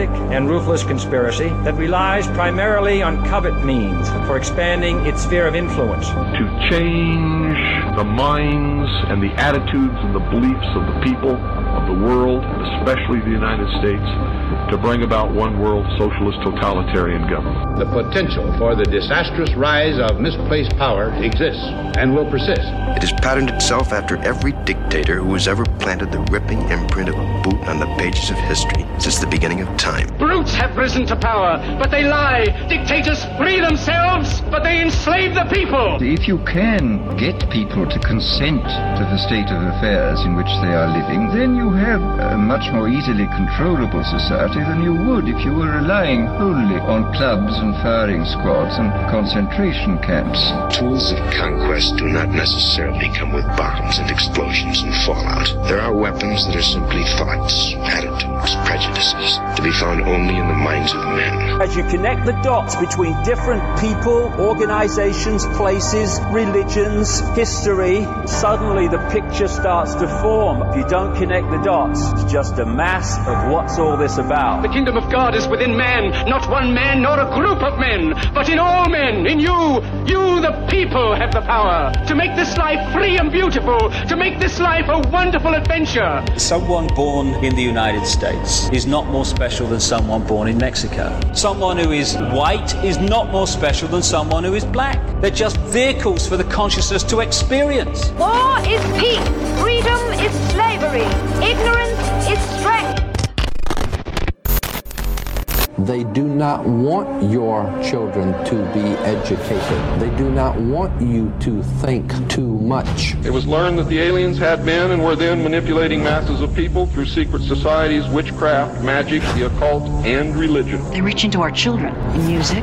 and ruthless conspiracy that relies primarily on covert means for expanding its sphere of influence. To change the minds and the attitudes and the beliefs of the people of the world, especially the United States, to bring about one world socialist totalitarian government. The potential for the disastrous rise of misplaced power exists and will persist. It has patterned itself after every dictator who has ever planted the ripping imprint of a boot on the pages of history since the beginning of time. Brutes have risen to power, but they lie. Dictators free themselves, but they enslave the people. If you can get people to consent to the state of affairs in which they are living, then you have a much more easily controllable society than you would if you were relying wholly on clubs and firing squads and concentration camps. Tools of conquest do not necessarily come with bombs and explosions and fallout. There are weapons that are simply thoughts, attitudes, prejudices, to be found only in the minds of men. As you connect the dots between different people, organizations, places, religions, history, suddenly the picture starts to form. If you don't connect the dots, it's just a mass of what's all this about. The kingdom of God is within man, not one man nor a group of men, but in all men, in you. You, the people, have the power to make this life free and beautiful, to make this life a wonderful adventure. Someone born in the United States is not more special than someone born in Mexico. Someone who is white is not more special than someone who is black. They're just vehicles for the consciousness to experience. War is peace, freedom is slavery, ignorance is strength. They do not want your children to be educated. They do not want you to think too much. It was learned that the aliens had been and were then manipulating masses of people through secret societies, witchcraft, magic, the occult, and religion. They reach into our children in music,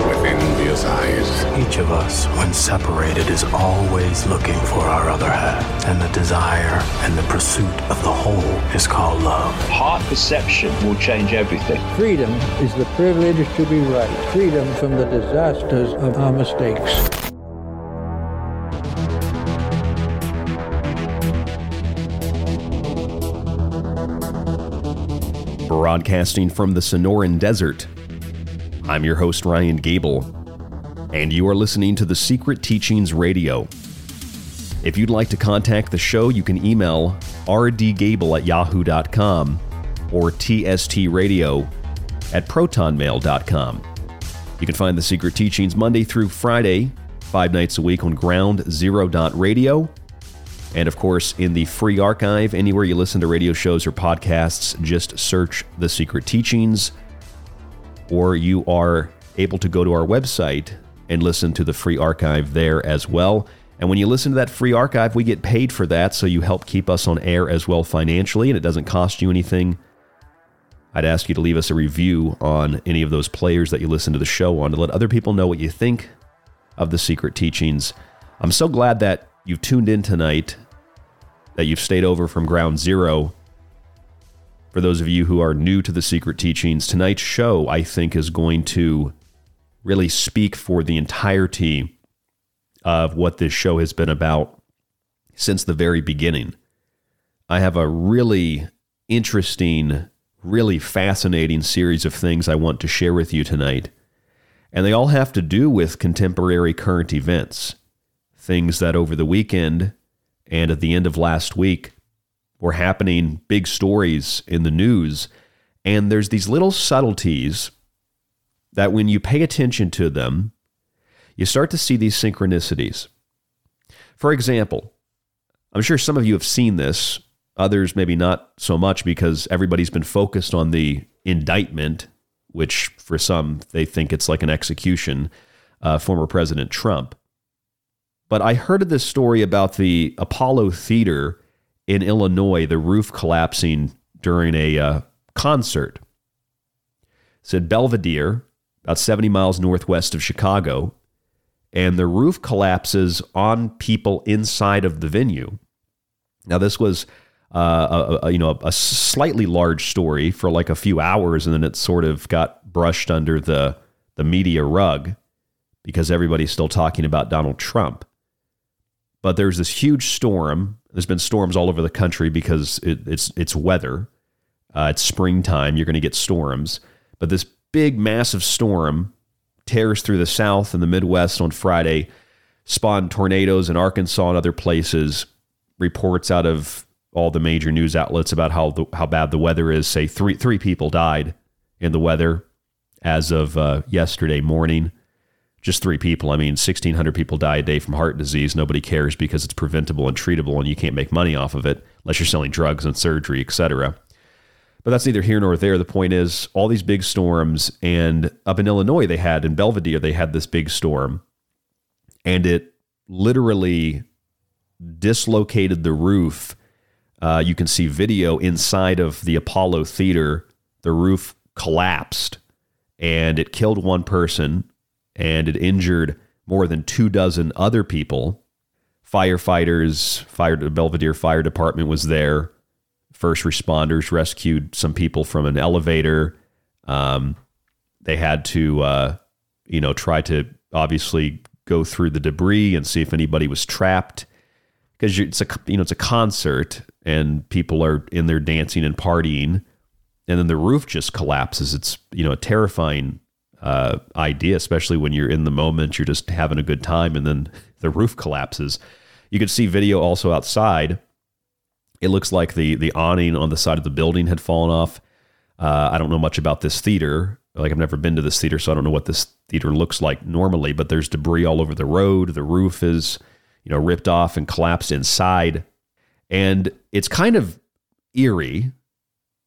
envious eyes. Each of us, when separated, is always looking for our other half, and the desire and the pursuit of the whole is called love. Heart perception will change everything. Freedom is the privilege to be right, freedom from the disasters of our mistakes. Broadcasting from the Sonoran Desert, I'm your host, Ryan Gable, and you are listening to The Secret Teachings Radio. If you'd like to contact the show, you can email rdgable at yahoo.com or tstradio at protonmail.com. You can find The Secret Teachings Monday through Friday, five nights a week on Ground Zero Radio. And of course, in the free archive, anywhere you listen to radio shows or podcasts, just search The Secret Teachings or you are able to go to our website and listen to the free archive there as well. And when you listen to that free archive, we get paid for that, so you help keep us on air as well financially, and it doesn't cost you anything. I'd ask you to leave us a review on any of those players that you listen to the show on to let other people know what you think of the secret teachings. I'm so glad that you've tuned in tonight, that you've stayed over from ground zero for those of you who are new to the secret teachings, tonight's show, I think, is going to really speak for the entirety of what this show has been about since the very beginning. I have a really interesting, really fascinating series of things I want to share with you tonight. And they all have to do with contemporary current events, things that over the weekend and at the end of last week were happening, big stories in the news. And there's these little subtleties that when you pay attention to them, you start to see these synchronicities. For example, I'm sure some of you have seen this, others maybe not so much because everybody's been focused on the indictment, which for some they think it's like an execution, uh, former President Trump. But I heard of this story about the Apollo Theater in Illinois, the roof collapsing during a uh, concert. Said Belvidere, about 70 miles northwest of Chicago, and the roof collapses on people inside of the venue. Now, this was uh, a, a, you know a slightly large story for like a few hours, and then it sort of got brushed under the the media rug because everybody's still talking about Donald Trump. But there's this huge storm. There's been storms all over the country because it, it's it's weather. Uh, it's springtime. You're going to get storms. But this big, massive storm tears through the South and the Midwest on Friday, spawned tornadoes in Arkansas and other places. Reports out of all the major news outlets about how the, how bad the weather is. Say three three people died in the weather as of uh, yesterday morning. Just three people. I mean, 1,600 people die a day from heart disease. Nobody cares because it's preventable and treatable, and you can't make money off of it unless you're selling drugs and surgery, etc. But that's neither here nor there. The point is, all these big storms, and up in Illinois, they had in Belvidere, they had this big storm, and it literally dislocated the roof. Uh, you can see video inside of the Apollo Theater. The roof collapsed, and it killed one person, and it injured more than two dozen other people. Firefighters, fire the Belvidere Fire Department was there first responders rescued some people from an elevator. Um, they had to, uh, you know, try to obviously go through the debris and see if anybody was trapped because it's a you know it's a concert and people are in there dancing and partying, and then the roof just collapses. It's you know a terrifying uh, idea, especially when you're in the moment, you're just having a good time, and then the roof collapses. You could see video also outside it looks like the the awning on the side of the building had fallen off. Uh, I don't know much about this theater. Like I've never been to this theater, so I don't know what this theater looks like normally. But there's debris all over the road. The roof is, you know, ripped off and collapsed inside, and it's kind of eerie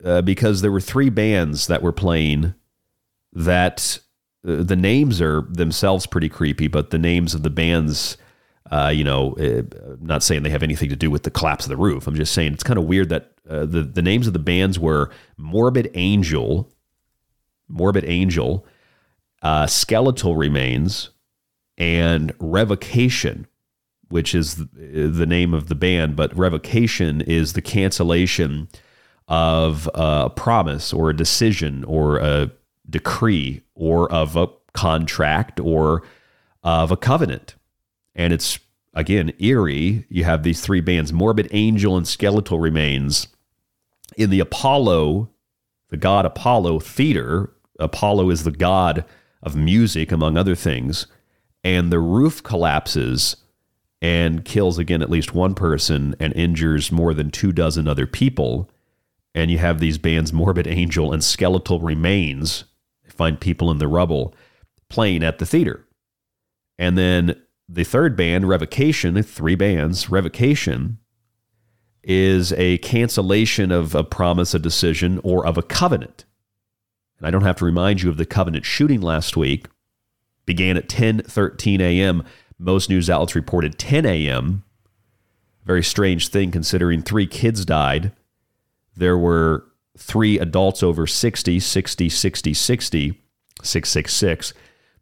uh, because there were three bands that were playing. That uh, the names are themselves pretty creepy, but the names of the bands uh, you know, uh, not saying they have anything to do with the collapse of the roof. I'm just saying it's kind of weird that uh, the the names of the bands were Morbid Angel, Morbid Angel, Skeletal Remains, and Revocation, which is the name of the band. But revocation is the cancellation of a promise or a decision or a decree or of a contract or of a covenant and it's again eerie. You have these three bands: Morbid Angel and Skeletal Remains. In the Apollo, the god Apollo theater, Apollo is the god of music, among other things, and the roof collapses and kills again at least one person and injures more than two dozen other people. And you have these bands, Morbid Angel and Skeletal Remains, find people in the rubble playing at the theater. And then the third band, Revocation, three bands, Revocation is a cancellation of a promise, a decision, or of a covenant. And I don't have to remind you of the covenant shooting last week. Began at 10:13 a.m. Most news outlets reported 10 a.m. Very strange thing considering three kids died. There were three adults over 60, 60, 60, 60, 666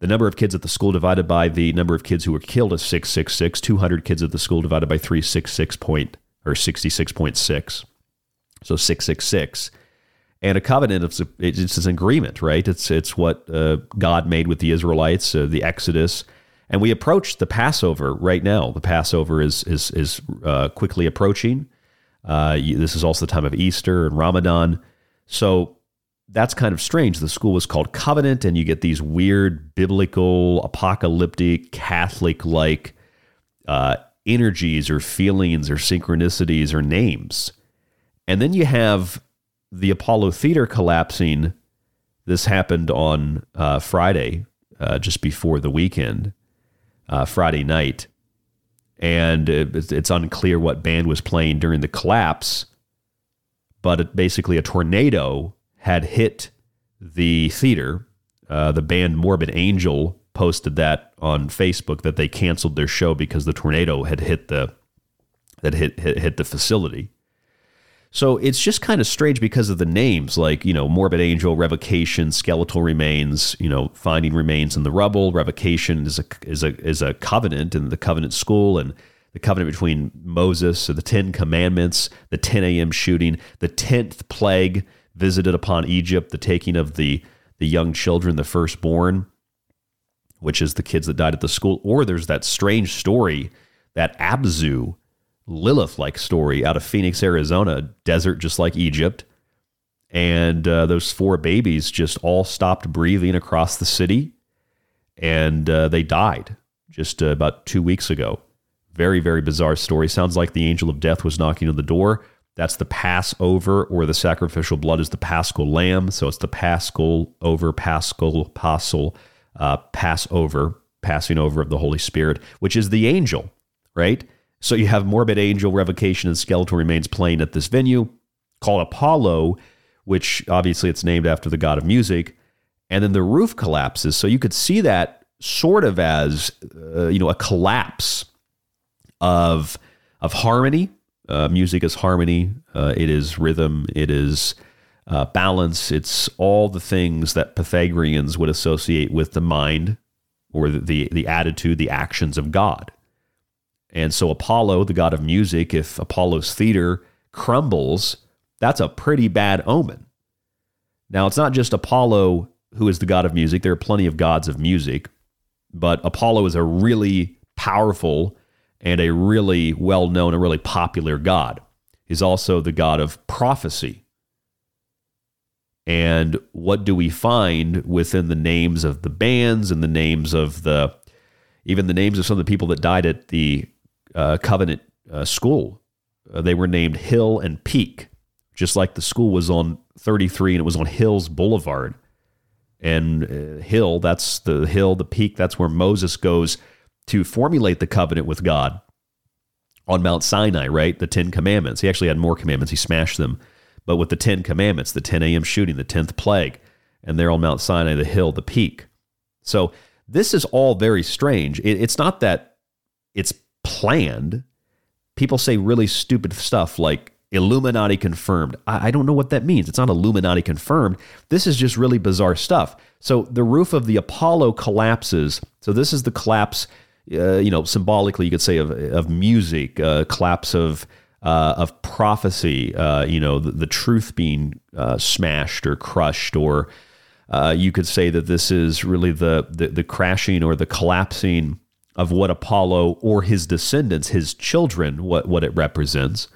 the number of kids at the school divided by the number of kids who were killed is 666. 200 kids at the school divided by 366 point or 66.6. So 666. And a covenant, it's, it's an agreement, right? It's it's what uh, God made with the Israelites, uh, the Exodus, and we approach the Passover right now. The Passover is is is uh, quickly approaching. Uh, this is also the time of Easter and Ramadan, so that's kind of strange. The school was called Covenant, and you get these weird biblical, apocalyptic, Catholic like uh, energies or feelings or synchronicities or names. And then you have the Apollo Theater collapsing. This happened on uh, Friday, uh, just before the weekend, uh, Friday night. And it's unclear what band was playing during the collapse, but it, basically a tornado had hit the theater. Uh, the band Morbid Angel posted that on Facebook that they canceled their show because the tornado had hit the that hit hit, hit the facility. So it's just kind of strange because of the names, like you know, morbid angel, revocation, skeletal remains. You know, finding remains in the rubble. Revocation is a is a is a covenant in the covenant school, and the covenant between Moses, so the Ten Commandments, the 10 a.m. shooting, the tenth plague visited upon Egypt, the taking of the the young children, the firstborn, which is the kids that died at the school. Or there's that strange story, that Abzu Lilith like story out of Phoenix, Arizona, desert just like Egypt. And uh, those four babies just all stopped breathing across the city and uh, they died just uh, about two weeks ago. Very, very bizarre story. Sounds like the angel of death was knocking on the door. That's the Passover, or the sacrificial blood is the paschal lamb. So it's the paschal over, paschal, paschal, uh, Passover, passing over of the Holy Spirit, which is the angel, right? So you have Morbid Angel, Revocation, and Skeletal Remains playing at this venue called Apollo, which obviously it's named after the god of music. And then the roof collapses. So you could see that sort of as, uh, you know, a collapse of, of harmony. Uh, music is harmony. Uh, it is rhythm. It is uh, balance. It's all the things that Pythagoreans would associate with the mind or the, the, the attitude, the actions of God. And so, Apollo, the god of music, if Apollo's theater crumbles, that's a pretty bad omen. Now, it's not just Apollo who is the god of music, there are plenty of gods of music, but Apollo is a really powerful and a really well known, a really popular god. He's also the god of prophecy. And what do we find within the names of the bands and the names of the, even the names of some of the people that died at the uh, Covenant uh, School. Uh, they were named Hill and Peak, just like the school was on 33 and it was on Hills Boulevard. And uh, Hill, that's the hill, the peak, that's where Moses goes to formulate the covenant with God on Mount Sinai, right? The Ten Commandments. He actually had more commandments, he smashed them. But with the Ten Commandments, the 10 a.m. shooting, the 10th plague, and they're on Mount Sinai, the hill, the peak. So this is all very strange. It, it's not that it's planned. People say really stupid stuff like Illuminati confirmed. I, I don't know what that means. It's not Illuminati confirmed. This is just really bizarre stuff. So the roof of the Apollo collapses. So this is the collapse, uh, you know, symbolically, you could say, of, of music, uh, collapse of. Uh, of prophecy, uh, you know, the, the truth being uh, smashed or crushed, or uh, you could say that this is really the, the, the crashing or the collapsing of what Apollo or his descendants, his children, what, what it represents.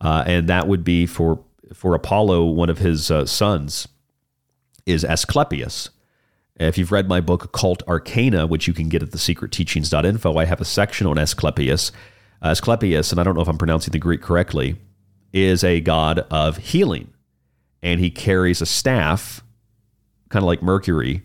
Uh, and that would be for, for Apollo, one of his uh, sons is Asclepius. If you've read my book, Occult Arcana, which you can get at thesecretteachings.info, I have a section on Asclepius. Asclepius, and I don't know if I'm pronouncing the Greek correctly, is a god of healing. And he carries a staff, kind of like Mercury,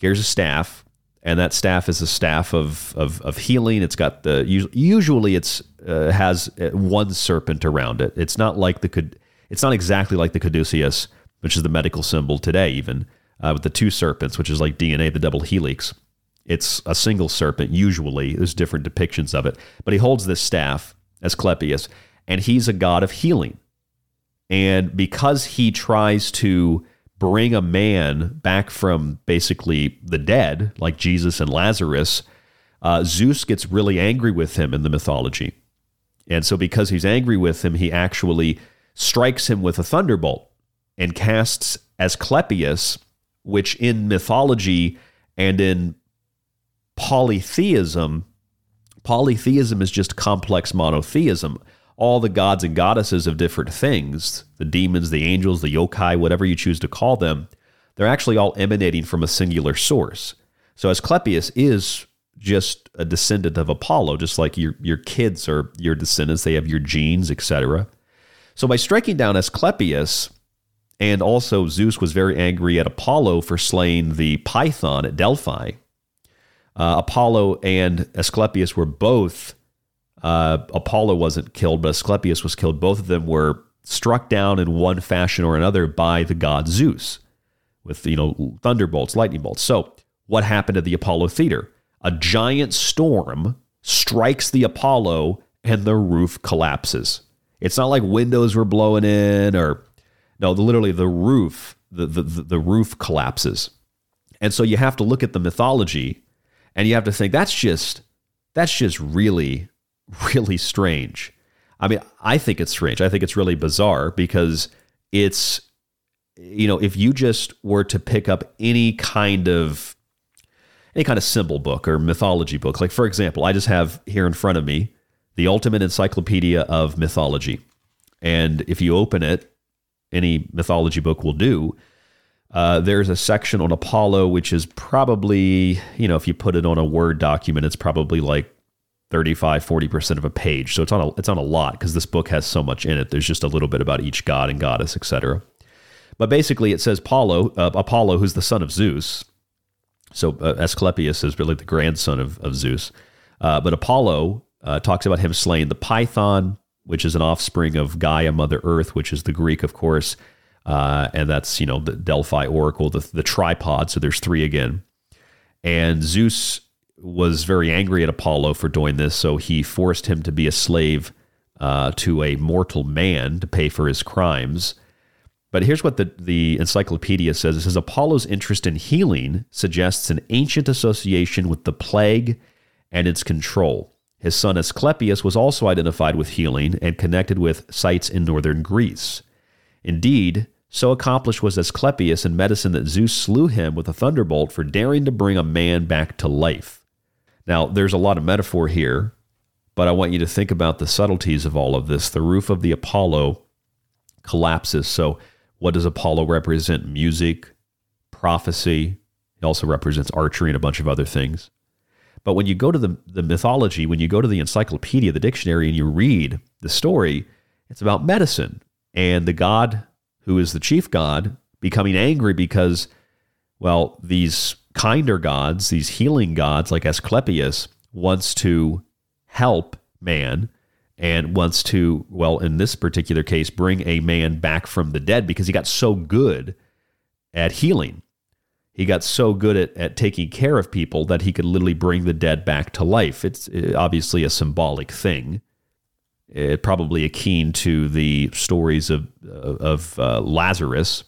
carries a staff and that staff is a staff of of, of healing. It's got the usually it's uh, has uh, one serpent around it. It's not like the it's not exactly like the caduceus, which is the medical symbol today, even uh, with the two serpents, which is like DNA, the double helix. It's a single serpent usually. There's different depictions of it, but he holds this staff Asclepius, and he's a god of healing. And because he tries to bring a man back from basically the dead, like Jesus and Lazarus, uh, Zeus gets really angry with him in the mythology. And so, because he's angry with him, he actually strikes him with a thunderbolt. and casts Asclepius, which in mythology and in polytheism, polytheism is just complex monotheism. All the gods and goddesses of different things, the demons, the angels, the yokai, whatever you choose to call them, they're actually all emanating from a singular source. So Asclepius is just a descendant of Apollo, just like your your kids are your descendants. They have your genes, etc. So by striking down Asclepius, and also Zeus was very angry at Apollo for slaying the python at Delphi. Uh, Apollo and Asclepius were both. Uh, Apollo wasn't killed, but Asclepius was killed. Both of them were struck down in one fashion or another by the god Zeus, with you know thunderbolts, lightning bolts. So what happened at the Apollo Theater? A giant storm strikes the Apollo, and the roof collapses. It's not like windows were blowing in, or no, literally the roof, the, the the roof collapses. And so you have to look at the mythology and you have to think that's just that's just really really strange. I mean, I think it's strange. I think it's really bizarre because it's you know, if you just were to pick up any kind of any kind of symbol book or mythology book, like for example, I just have here in front of me the Ultimate Encyclopedia of Mythology. And if you open it, any mythology book will do, uh, there's a section on Apollo, which is probably, you know, if you put it on a Word document, it's probably like 35, 40% of a page. So it's on a, it's on a lot because this book has so much in it. There's just a little bit about each god and goddess, etc. But basically, it says Apollo, uh, Apollo, who's the son of Zeus. So uh, Asclepius is really the grandson of, of Zeus. Uh, but Apollo uh, talks about him slaying the python, which is an offspring of Gaia, Mother Earth, which is the Greek, of course. Uh, and that's you know the Delphi Oracle, the the tripod. So there's three again. And Zeus was very angry at Apollo for doing this, so he forced him to be a slave uh, to a mortal man to pay for his crimes. But here's what the, the encyclopedia says it says Apollo's interest in healing suggests an ancient association with the plague and its control. His son Asclepius was also identified with healing and connected with sites in northern Greece. Indeed, so accomplished was Asclepius in medicine that Zeus slew him with a thunderbolt for daring to bring a man back to life. Now, there's a lot of metaphor here, but I want you to think about the subtleties of all of this. The roof of the Apollo collapses. So, what does Apollo represent? Music, prophecy. It also represents archery and a bunch of other things. But when you go to the, the mythology, when you go to the encyclopedia, the dictionary, and you read the story, it's about medicine and the god who is the chief god, becoming angry because, well, these kinder gods, these healing gods like Asclepius, wants to help man and wants to, well, in this particular case, bring a man back from the dead because he got so good at healing. He got so good at, at taking care of people that he could literally bring the dead back to life. It's uh, obviously a symbolic thing uh, probably akin to the stories of of uh, Lazarus.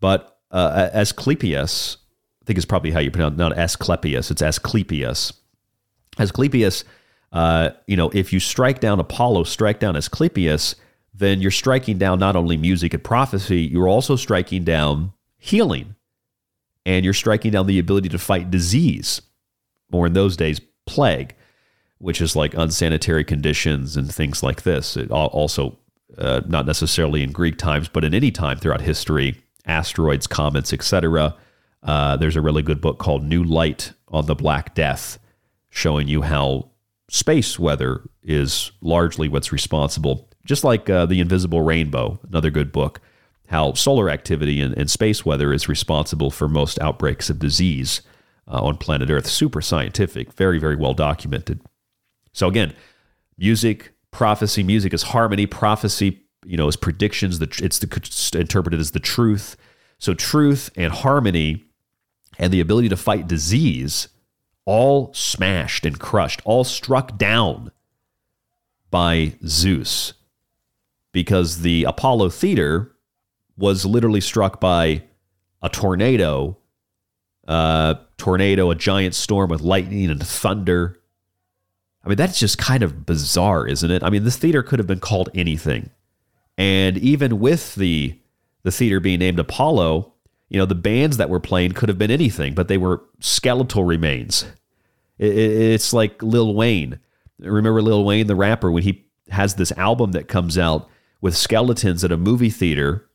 But uh, Asclepius, I think is probably how you pronounce not Asclepius, it's Asclepius. Asclepius, uh, you know, if you strike down Apollo, strike down Asclepius, then you're striking down not only music and prophecy, you're also striking down healing. And you're striking down the ability to fight disease, or in those days, plague which is like unsanitary conditions and things like this. It also, uh, not necessarily in Greek times, but in any time throughout history, asteroids, comets, etc. Uh, there's a really good book called New Light on the Black Death, showing you how space weather is largely what's responsible. Just like uh, The Invisible Rainbow, another good book, how solar activity and, and space weather is responsible for most outbreaks of disease uh, on planet Earth. Super scientific, very, very well documented. So again, music, prophecy, music is harmony, prophecy, you know, is predictions. It's the, interpreted as the truth. So truth and harmony and the ability to fight disease all smashed and crushed, all struck down by Zeus because the Apollo Theater was literally struck by a tornado, uh, tornado, a giant storm with lightning and thunder I mean, that's just kind of bizarre, isn't it? I mean, this theater could have been called anything. And even with the the theater being named Apollo, you know, the bands that were playing could have been anything, but they were skeletal remains. It's like Lil Wayne. Remember Lil Wayne, the rapper, when he has this album that comes out with skeletons at a movie theater,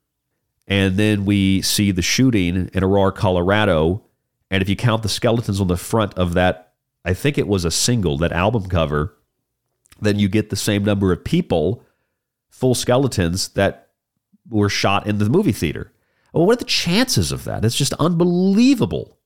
and then we see the shooting in Aurora, Colorado. And if you count the skeletons on the front of that, I think it was a single, that album cover, then you get the same number of people, full skeletons, that were shot in the movie theater. Well, what are the chances of that? It's just unbelievable.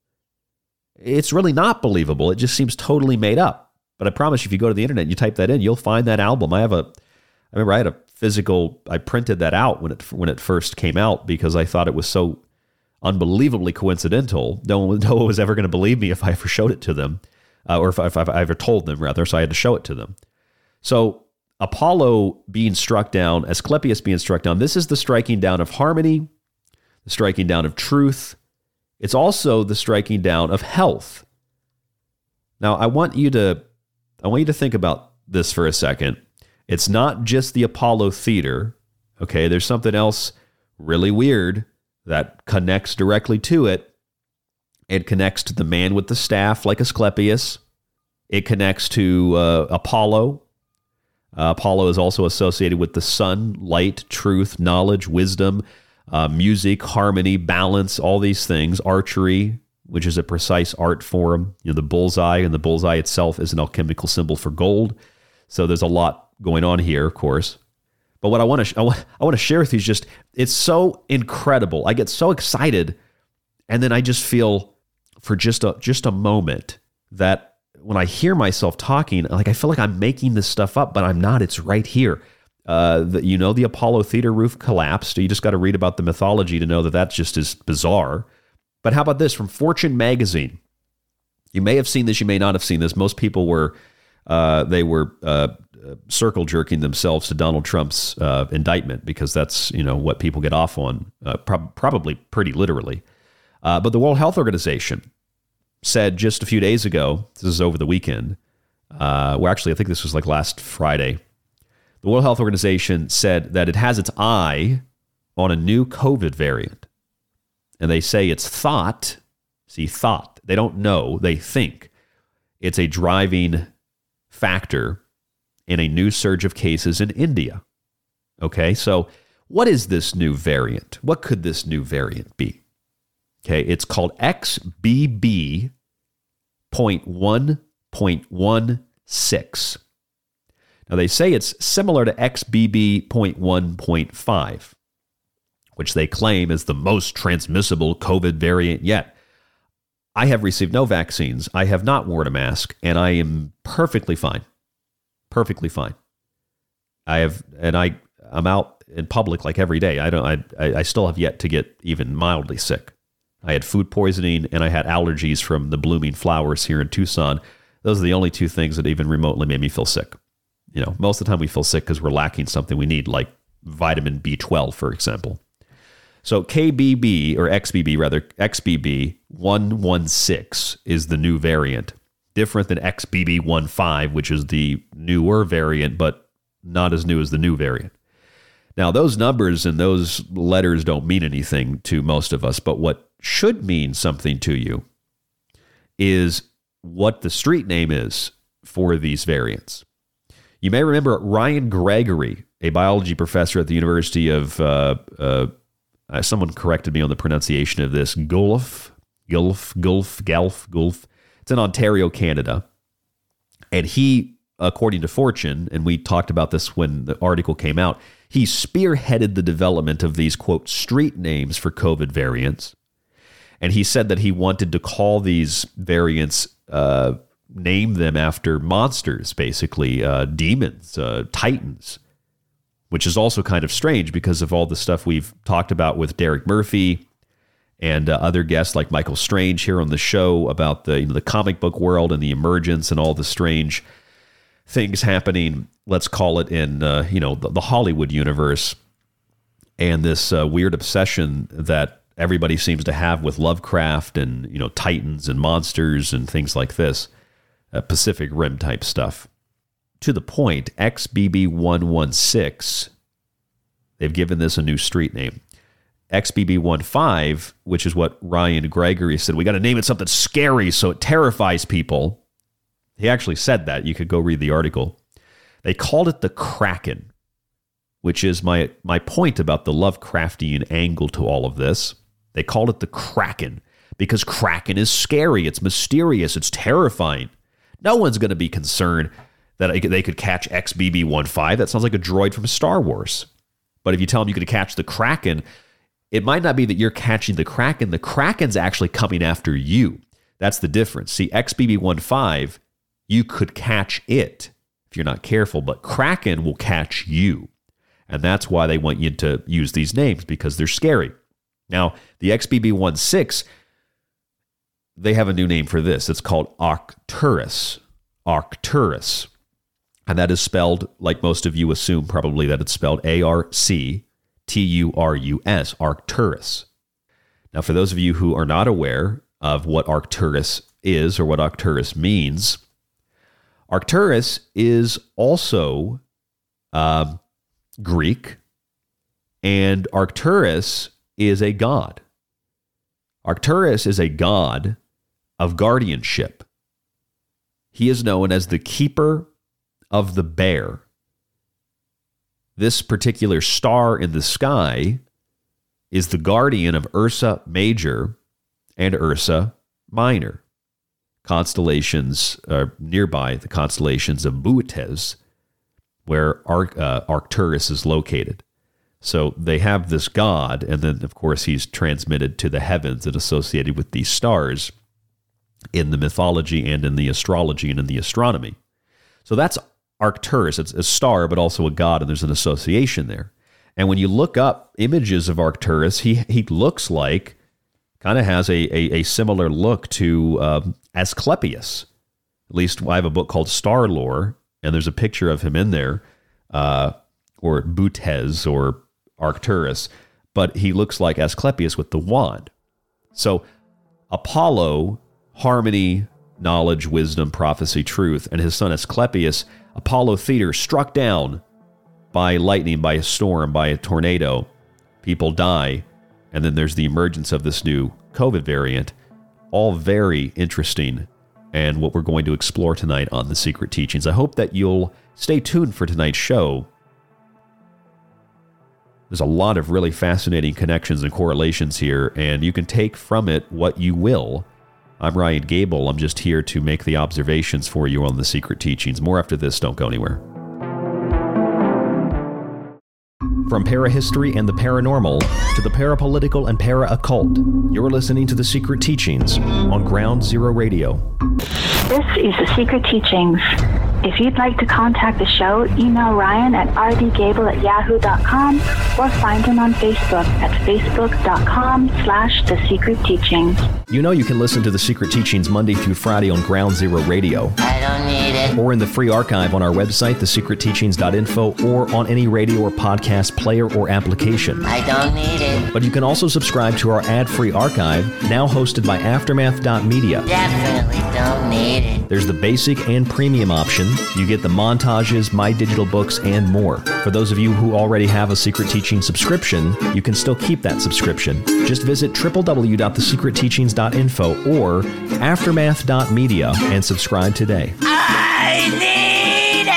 It's really not believable. It just seems totally made up. But I promise you, if you go to the internet and you type that in, you'll find that album. I have a, I remember I had a physical. I printed that out when it when it first came out because I thought it was so unbelievably coincidental. No one, no one was ever going to believe me if I ever showed it to them, uh, or if, if, if I ever told them rather. So I had to show it to them. So Apollo being struck down, Asclepius being struck down. This is the striking down of harmony, the striking down of truth. It's also the striking down of health. Now, I want you to I want you to think about this for a second. It's not just the Apollo Theater. Okay, there's something else really weird that connects directly to it. It connects to the man with the staff, like Asclepius. It connects to uh, Apollo. Uh, Apollo is also associated with the sun, light, truth, knowledge, wisdom, uh, music, harmony, balance, all these things. Archery, which is a precise art form. You know, the bullseye, and the bullseye itself is an alchemical symbol for gold. So there's a lot going on here, of course. But what I want to I want, I want to share with you is just it's so incredible. I get so excited, and then I just feel for just a just a moment that when I hear myself talking, like I feel like I'm making this stuff up, but I'm not. It's right here. Uh, the, you know, the Apollo theater roof collapsed. You just got to read about the mythology to know that that just is bizarre. But how about this from Fortune magazine? You may have seen this, you may not have seen this. Most people were uh, they were uh, circle jerking themselves to Donald Trump's uh, indictment because that's you know what people get off on, uh, prob- probably pretty literally. Uh, but the World Health Organization said just a few days ago, this is over the weekend. Uh, well, actually, I think this was like last Friday. The World Health Organization said that it has its eye on a new COVID variant, and they say it's thought. See, thought. They don't know. They think it's a driving factor in a new surge of cases in India. Okay, so what is this new variant? What could this new variant be? Okay, it's called XBB.1.16. Now they say it's similar to XBB.1.5, which they claim is the most transmissible COVID variant yet. I have received no vaccines. I have not worn a mask, and I am perfectly fine perfectly fine. I have, and I, I'm out in public like every day. I don't, I, I still have yet to get even mildly sick. I had food poisoning and I had allergies from the blooming flowers here in Tucson. Those are the only two things that even remotely made me feel sick. You know, most of the time we feel sick because we're lacking something we need, like vitamin B12, for example. So KBB or XBB rather, XBB 116 is the new variant different than XBB15, which is the newer variant, but not as new as the new variant. Now, those numbers and those letters don't mean anything to most of us, but what should mean something to you is what the street name is for these variants. You may remember Ryan Gregory, a biology professor at the University of, uh, uh, someone corrected me on the pronunciation of this, Gulf, Gulf, Gulf, Gulf, Gulf. It's in Ontario, Canada. And he, according to Fortune, and we talked about this when the article came out, he spearheaded the development of these, quote, street names for COVID variants. And he said that he wanted to call these variants, uh, name them after monsters, basically, uh, demons, uh, titans, which is also kind of strange because of all the stuff we've talked about with Derek Murphy and uh, other guests like Michael Strange here on the show about the you know, the comic book world and the emergence and all the strange things happening. Let's call it in uh, you know the, the, Hollywood universe, and this uh, weird obsession that everybody seems to have with Lovecraft and you know titans and monsters and things like this, uh, Pacific Rim type stuff. To the point, XBB one one six. They've given this a new street name XBB15, which is what Ryan Gregory said, we got to name it something scary so it terrifies people. He actually said that. You could go read the article. They called it the Kraken, which is my my point about the Lovecraftian angle to all of this. They called it the Kraken because Kraken is scary, it's mysterious, it's terrifying. No one's going to be concerned that they could catch XBB15. That sounds like a droid from Star Wars. But if you tell them you could catch the Kraken, it might not be that you're catching the Kraken. The Kraken's actually coming after you. That's the difference. See, XBB15, you could catch it if you're not careful, but Kraken will catch you. And that's why they want you to use these names because they're scary. Now, the XBB16, they have a new name for this. It's called Arcturus. Arcturus. And that is spelled, like most of you assume, probably that it's spelled A R C T U R U S, Arcturus. Now, for those of you who are not aware of what Arcturus is or what Arcturus means, Arcturus is also uh, Greek, and Arcturus is a god. Arcturus is a god of guardianship. He is known as the keeper of the bear. This particular star in the sky is the guardian of Ursa Major and Ursa Minor. Constellations are uh, nearby, the constellations of Boötes, where Arc, uh, Arcturus is located. So they have this god, and then, of course, he's transmitted to the heavens and associated with these stars in the mythology and in the astrology and in the astronomy. So that's Arcturus. It's a star, but also a god, and there's an association there. And when you look up images of Arcturus, he he looks like kind of has a, a, a similar look to um, Asclepius. At least I have a book called Star Lore, and there's a picture of him in there, uh, or Boötes or Arcturus, but he looks like Asclepius with the wand. So Apollo, harmony, knowledge, wisdom, prophecy, truth, and his son Asclepius Apollo Theater struck down by lightning, by a storm, by a tornado. People die. And then there's the emergence of this new COVID variant. All very interesting and what we're going to explore tonight on The Secret Teachings. I hope that you'll stay tuned for tonight's show. There's a lot of really fascinating connections and correlations here, and you can take from it what you will. I'm Ryan Gable. I'm just here to make the observations for you on the secret teachings. More after this. Don't go anywhere. From parahistory and the paranormal to the parapolitical and para occult, you're listening to The Secret Teachings on Ground Zero Radio. This is The Secret Teachings. If you'd like to contact the show, email Ryan at rdgable at yahoo.com or find him on Facebook at facebook.com slash The Secret Teachings. You know you can listen to The Secret Teachings Monday through Friday on Ground Zero Radio. I don't need it. Or in the free archive on our website, thesecretteachings.info, or on any radio or podcast player or application. I don't need it. But you can also subscribe to our ad-free archive, now hosted by Aftermath.media. Definitely don't need it. There's the basic and premium option you get the montages, my digital books, and more. For those of you who already have a Secret Teaching subscription, you can still keep that subscription. Just visit www.thesecretteachings.info or aftermath.media and subscribe today. I need it!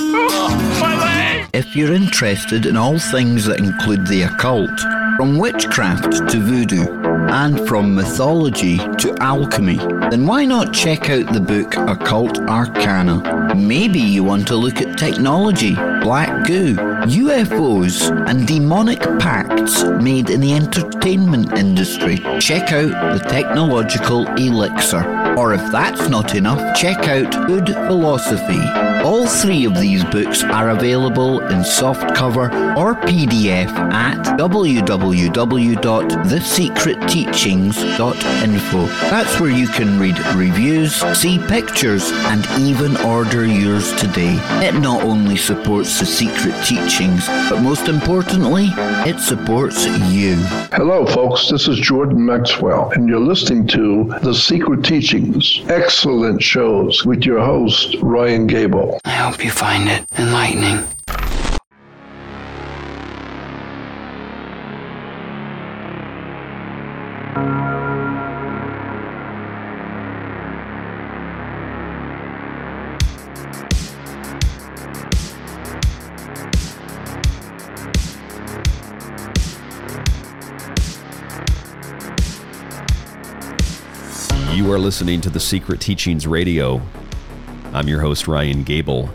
Oh, my leg! If you're interested in all things that include the occult, from witchcraft to voodoo, and from mythology to alchemy, then why not check out the book Occult Arcana? Maybe you want to look at technology, black goo, UFOs, and demonic pacts made in the entertainment industry. Check out the Technological Elixir. Or if that's not enough, check out Good Philosophy. All three of these books are available in softcover or PDF at www.thesecretteachings.info. That's where you can read reviews, see pictures, and even order yours today. It not only supports the secret teachings, but most importantly, it supports you. Hello, folks. This is Jordan Maxwell, and you're listening to The Secret Teachings Excellent shows with your host, Ryan Gable. I hope you find it enlightening. You are listening to the Secret Teachings Radio. I'm your host, Ryan Gable.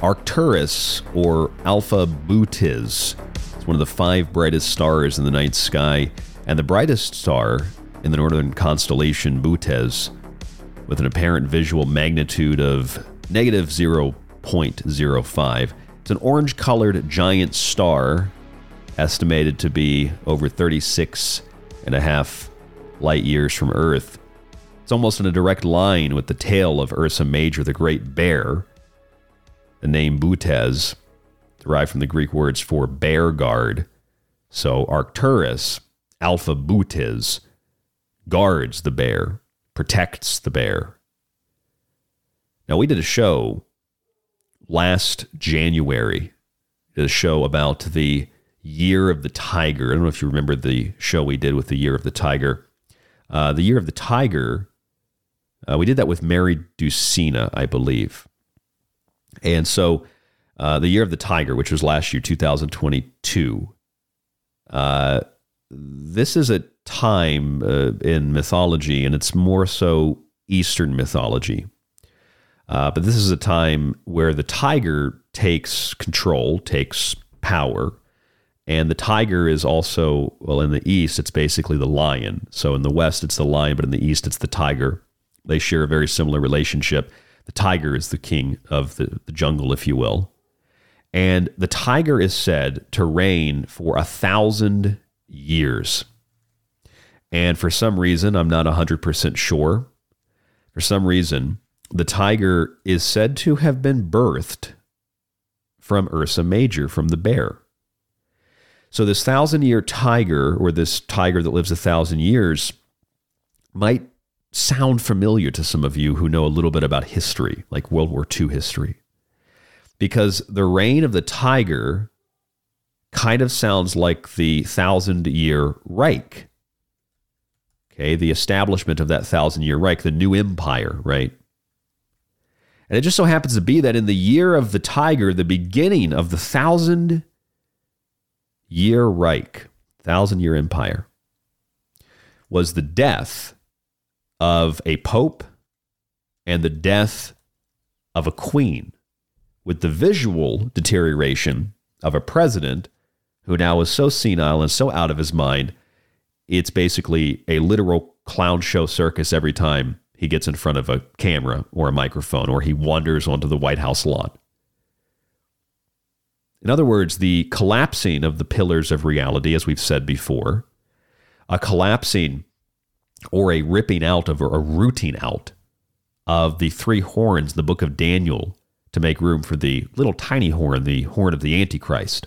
Arcturus, or Alpha Bootis, is one of the five brightest stars in the night sky, and the brightest star in the northern constellation Bootes, with an apparent visual magnitude of negative 0.05. It's an orange colored giant star, estimated to be over 36 and a half light years from Earth. It's almost in a direct line with the tail of Ursa Major, the Great Bear. The name Bootes derived from the Greek words for bear guard. So Arcturus, Alpha Bootes, guards the bear, protects the bear. Now, we did a show last January, did a show about the Year of the Tiger. I don't know if you remember the show we did with the Year of the Tiger. Uh, the Year of the Tiger, uh, we did that with Mary Ducina, I believe. And so uh, the Year of the Tiger, which was last year, 2022, uh, this is a time uh, in mythology, and it's more so Eastern mythology. Uh, but this is a time where the tiger takes control, takes power. And the tiger is also, well, in the East, it's basically the lion. So in the West, it's the lion, but in the East, it's the tiger. They share a very similar relationship. The tiger is the king of the, the jungle, if you will. And the tiger is said to reign for a thousand years. And for some reason, I'm not 100% sure. For some reason, the tiger is said to have been birthed from Ursa Major, from the bear. So, this thousand year tiger, or this tiger that lives a thousand years, might sound familiar to some of you who know a little bit about history, like World War II history. Because the reign of the tiger kind of sounds like the thousand year Reich. Okay, the establishment of that thousand year Reich, the new empire, right? And it just so happens to be that in the year of the tiger, the beginning of the thousand year Reich, thousand year empire, was the death of a pope and the death of a queen, with the visual deterioration of a president who now is so senile and so out of his mind, it's basically a literal clown show circus every time he gets in front of a camera or a microphone or he wanders onto the White House lawn. In other words, the collapsing of the pillars of reality, as we've said before, a collapsing or a ripping out of or a rooting out of the three horns, the book of Daniel, to make room for the little tiny horn, the horn of the Antichrist,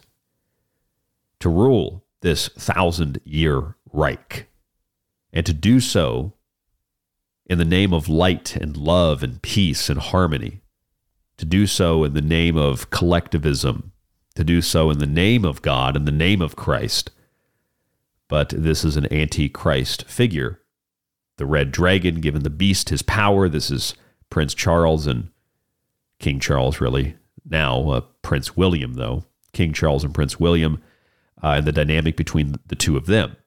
to rule this thousand year Reich, and to do so in the name of light and love and peace and harmony, to do so in the name of collectivism, to do so in the name of God, in the name of Christ. But this is an antichrist figure. The red dragon giving the beast his power. This is Prince Charles and King Charles, really. Now, uh, Prince William, though. King Charles and Prince William, uh, and the dynamic between the two of them.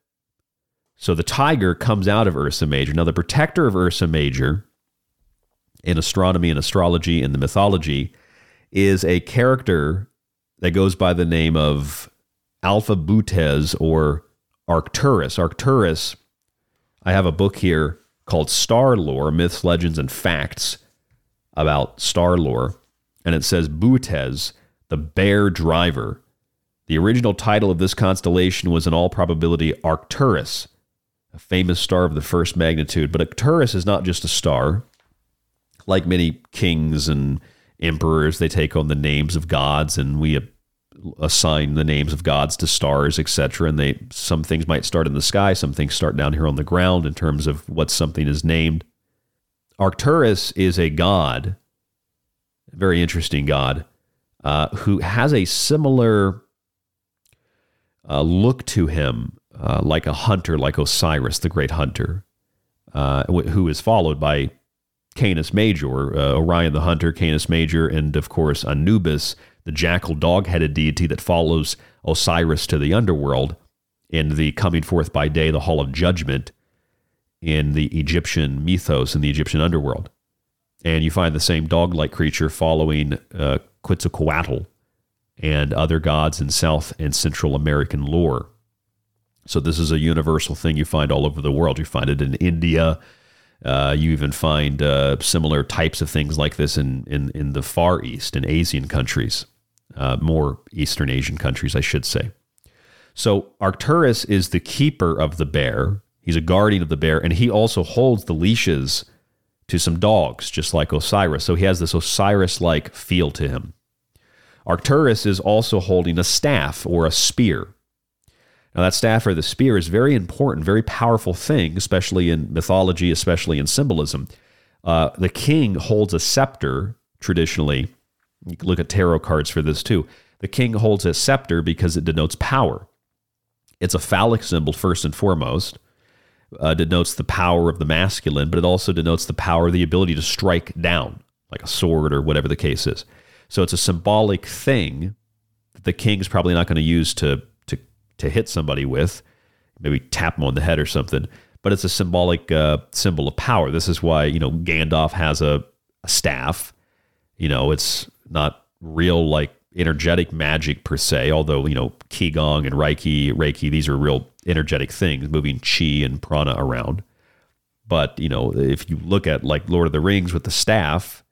So the tiger comes out of Ursa Major. Now, the protector of Ursa Major in astronomy and astrology and the mythology is a character that goes by the name of Alpha Bootes or Arcturus. Arcturus, I have a book here called Star Lore Myths, Legends, and Facts about star lore. And it says Bootes, the bear driver. The original title of this constellation was in all probability Arcturus a famous star of the first magnitude. But Arcturus is not just a star. Like many kings and emperors, they take on the names of gods, and we assign the names of gods to stars, etc. And they some things might start in the sky, some things start down here on the ground in terms of what something is named. Arcturus is a god, very interesting god, uh, who has a similar uh, look to him uh, like a hunter, like Osiris, the great hunter, uh, who is followed by Canis Major, uh, Orion the hunter, Canis Major, and of course Anubis, the jackal dog headed deity that follows Osiris to the underworld in the coming forth by day, the Hall of Judgment. in the Egyptian mythos in the Egyptian underworld. And you find the same dog like creature following uh, Quetzalcoatl and other gods in South and Central American lore. So, this is a universal thing you find all over the world. You find it in India. Uh, you even find uh, similar types of things like this in, in, in the Far East, in Asian countries, uh, more Eastern Asian countries, I should say. So, Arcturus is the keeper of the bear. He's a guardian of the bear, and he also holds the leashes to some dogs, just like Osiris. So, he has this Osiris like feel to him. Arcturus is also holding a staff or a spear. Now, that staff or the spear is very important, very powerful thing, especially in mythology, especially in symbolism. Uh, the king holds a scepter traditionally. You can look at tarot cards for this too. The king holds a scepter because it denotes power. It's a phallic symbol, first and foremost. Uh, denotes the power of the masculine, but it also denotes the power, the ability to strike down, like a sword or whatever the case is. So it's a symbolic thing that the king's probably not going to use to to to hit somebody with, maybe tap them on the head or something. But it's a symbolic uh, symbol of power. This is why you know Gandalf has a, a staff. You know, it's not real like energetic magic per se, although, you know, Qigong and Reiki, Reiki, these are real energetic things, moving chi and prana around. But, you know, if you look at like Lord of the Rings with the staff,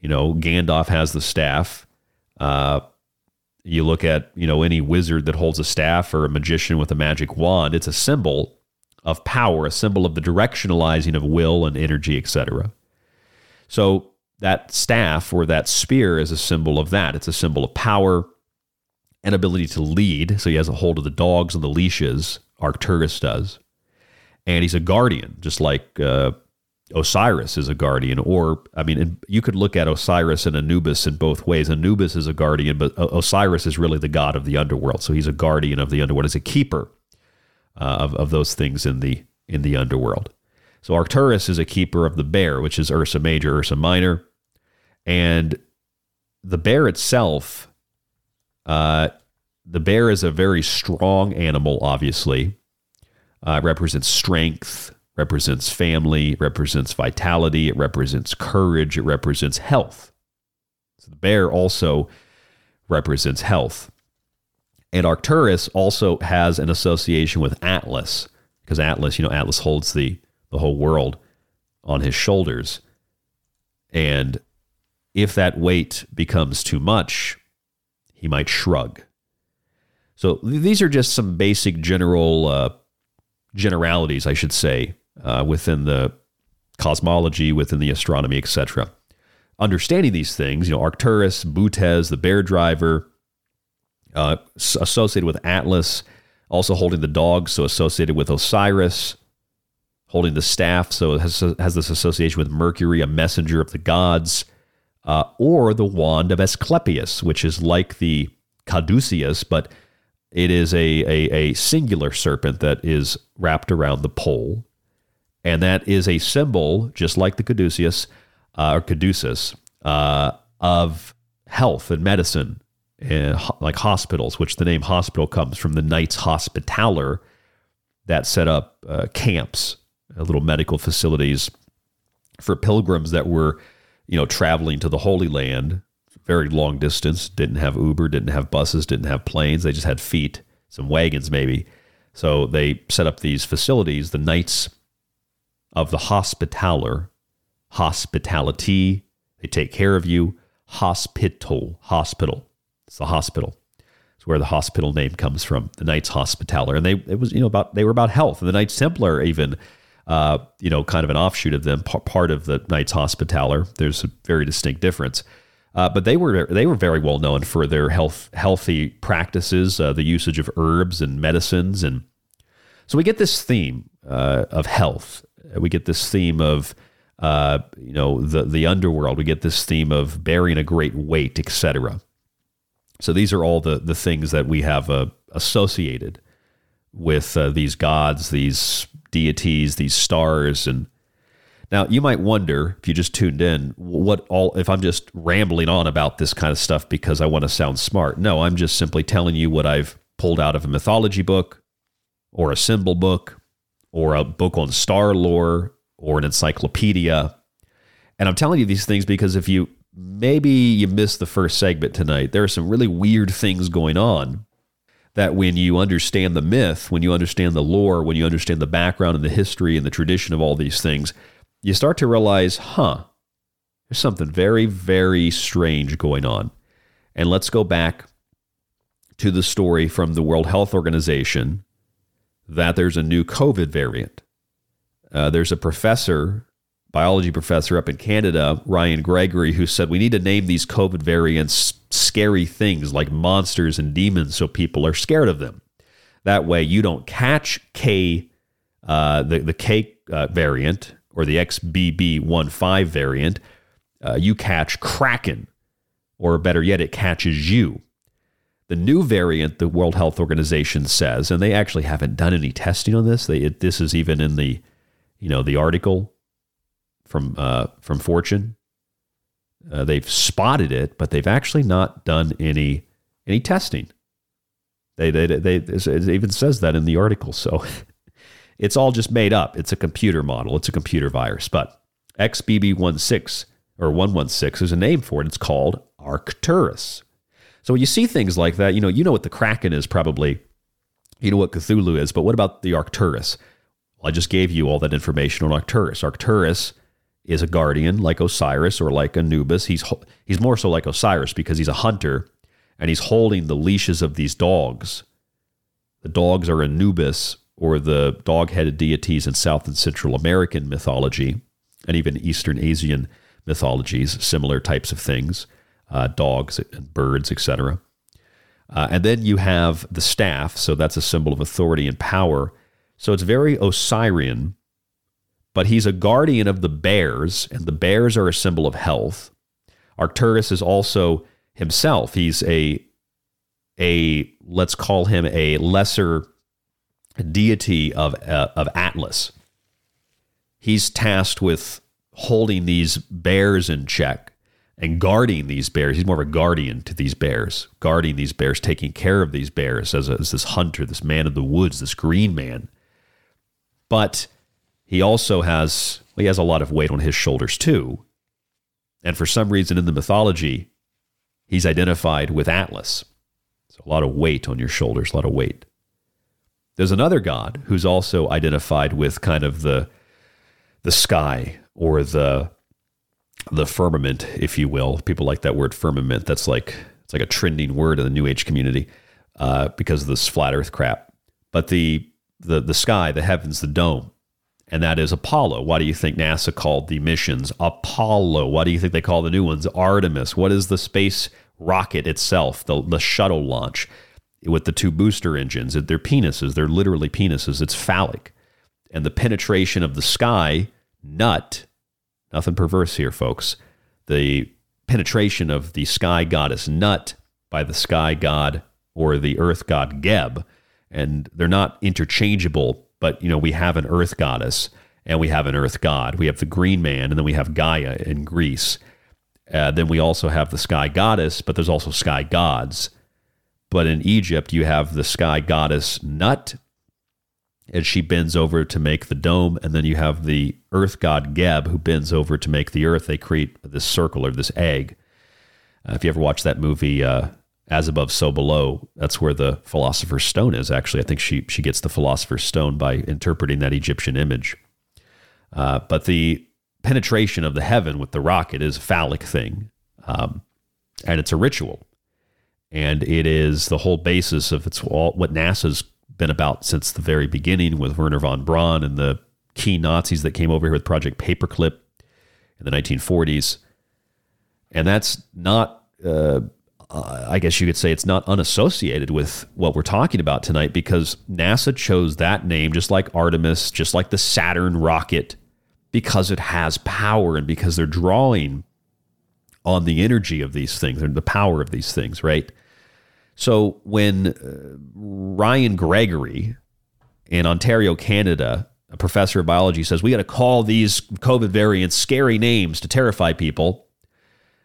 you know, Gandalf has the staff. Uh, you look at, you know, any wizard that holds a staff or a magician with a magic wand, it's a symbol of power, a symbol of the directionalizing of will and energy, etc. So that staff or that spear is a symbol of that. It's a symbol of power and ability to lead. So he has a hold of the dogs and the leashes, Arcturus does. And he's a guardian, just like uh, Osiris is a guardian. Or, I mean, you could look at Osiris and Anubis in both ways. Anubis is a guardian, but Osiris is really the god of the underworld. So he's a guardian of the underworld, he's a keeper uh, of, of those things in the in the underworld. So Arcturus is a keeper of the bear, which is Ursa Major, Ursa Minor. And the bear itself, uh, the bear is a very strong animal, obviously. Uh, represents strength, represents family, represents vitality, it represents courage, it represents health. So the bear also represents health. And Arcturus also has an association with Atlas, because Atlas, you know, Atlas holds the, the whole world on his shoulders. And if that weight becomes too much, he might shrug. So these are just some basic general uh, generalities, I should say, uh, within the cosmology, within the astronomy, etc. Understanding these things, you know, Arcturus, Bootes, the bear driver, uh, associated with Atlas, also holding the dog, so associated with Osiris, holding the staff, so has, has this association with Mercury, a messenger of the gods uh, or the wand of Asclepius, which is like the caduceus, but it is a, a, a singular serpent that is wrapped around the pole. And that is a symbol, just like the caduceus uh, or caduceus, uh, of health and medicine, and like hospitals, which the name hospital comes from the Knights Hospitaller that set up uh, camps, uh, little medical facilities for pilgrims that were you know, traveling to the Holy Land, very long distance, didn't have Uber, didn't have buses, didn't have planes. They just had feet, some wagons maybe. So they set up these facilities, the Knights of the Hospitaller, hospitality. They take care of you. Hospital, hospital. It's the hospital. It's where the hospital name comes from. The Knights Hospitaller, and they it was you know about they were about health. And the Knights Templar even uh, you know, kind of an offshoot of them, part of the Knights Hospitaller. There's a very distinct difference. Uh, but they were they were very well known for their health healthy practices, uh, the usage of herbs and medicines, and so we get this theme uh, of health. We get this theme of uh, you know the the underworld. We get this theme of bearing a great weight, etc. So these are all the the things that we have uh, associated with uh, these gods, these deities, these stars, and now you might wonder if you just tuned in, what all if I'm just rambling on about this kind of stuff because I want to sound smart. No, I'm just simply telling you what I've pulled out of a mythology book or a symbol book or a book on star lore or an encyclopedia. And I'm telling you these things because if you maybe you missed the first segment tonight, there are some really weird things going on that when you understand the myth, when you understand the lore, when you understand the background and the history and the tradition of all these things, you start to realize, huh, there's something very, very strange going on. And let's go back to the story from the World Health Organization that there's a new COVID variant. Uh, there's a professor, biology professor up in Canada, Ryan Gregory, who said we need to name these COVID variants scary things like monsters and demons so people are scared of them. That way, you don't catch K, uh, the, the K uh, variant or the XBB15 variant. Uh, you catch Kraken, or better yet, it catches you. The new variant, the World Health Organization says, and they actually haven't done any testing on this. They, it, this is even in the, you know, the article from uh, from Fortune. Uh, they've spotted it, but they've actually not done any any testing. They, they, they, it even says that in the article. So it's all just made up. It's a computer model. It's a computer virus. But XBB16 or 116 is a name for it. It's called Arcturus. So when you see things like that, you know, you know what the Kraken is probably, you know what Cthulhu is, but what about the Arcturus? Well, I just gave you all that information on Arcturus. Arcturus is a guardian like Osiris or like Anubis. He's he's more so like Osiris because he's a hunter and he's holding the leashes of these dogs. The dogs are Anubis or the dog-headed deities in South and Central American mythology and even Eastern Asian mythologies, similar types of things uh, dogs and birds, etc. Uh, and then you have the staff, so that's a symbol of authority and power. So it's very Osirian, but he's a guardian of the bears, and the bears are a symbol of health. Arcturus is also himself. He's a a let's call him a lesser deity of uh, of Atlas. He's tasked with holding these bears in check and guarding these bears. He's more of a guardian to these bears, guarding these bears, taking care of these bears as, a, as this hunter, this man of the woods, this green man. But he also has he has a lot of weight on his shoulders too. And for some reason in the mythology, he's identified with Atlas. So a lot of weight on your shoulders, a lot of weight. There's another god who's also identified with kind of the the sky or the the firmament, if you will. People like that word firmament. That's like it's like a trending word in the New Age community uh, because of this flat Earth crap. But the the the sky, the heavens, the dome, and that is Apollo. Why do you think NASA called the missions Apollo? Why do you think they call the new ones Artemis? What is the space rocket itself, the the shuttle launch with the two booster engines? They're penises. They're literally penises. It's phallic, and the penetration of the sky nut Nothing perverse here, folks. The penetration of the sky goddess Nut by the sky god or the earth god Geb, and they're not interchangeable, but you know, we have an earth goddess and we have an earth god. We have the green man, and then we have Gaia in Greece. Uh, then we also have the sky goddess, but there's also sky gods. But in Egypt, you have the sky goddess Nut and she bends over to make the dome. And then you have the earth god Geb who bends over to make the earth. They create this circle or this egg. Uh, if you ever watch that movie, uh, As Above, So Below, that's where the Philosopher's Stone is. Actually, I think she she gets the Philosopher's Stone by interpreting that Egyptian image. Uh, but the penetration of the heaven with the rocket is a phallic thing, um, and it's a ritual, and it is the whole basis of it's all what NASA's been about since the very beginning with Wernher von Braun and the key Nazis that came over here with Project Paperclip in the 1940s. And that's not, uh, I guess you could say it's not unassociated with what we're talking about tonight because NASA chose that name, just like Artemis, just like the Saturn rocket, because it has power and because they're drawing on the energy of these things and the power of these things, right? So when uh, Ryan Gregory in Ontario, Canada, a professor of biology, says we got to call these COVID variants scary names to terrify people,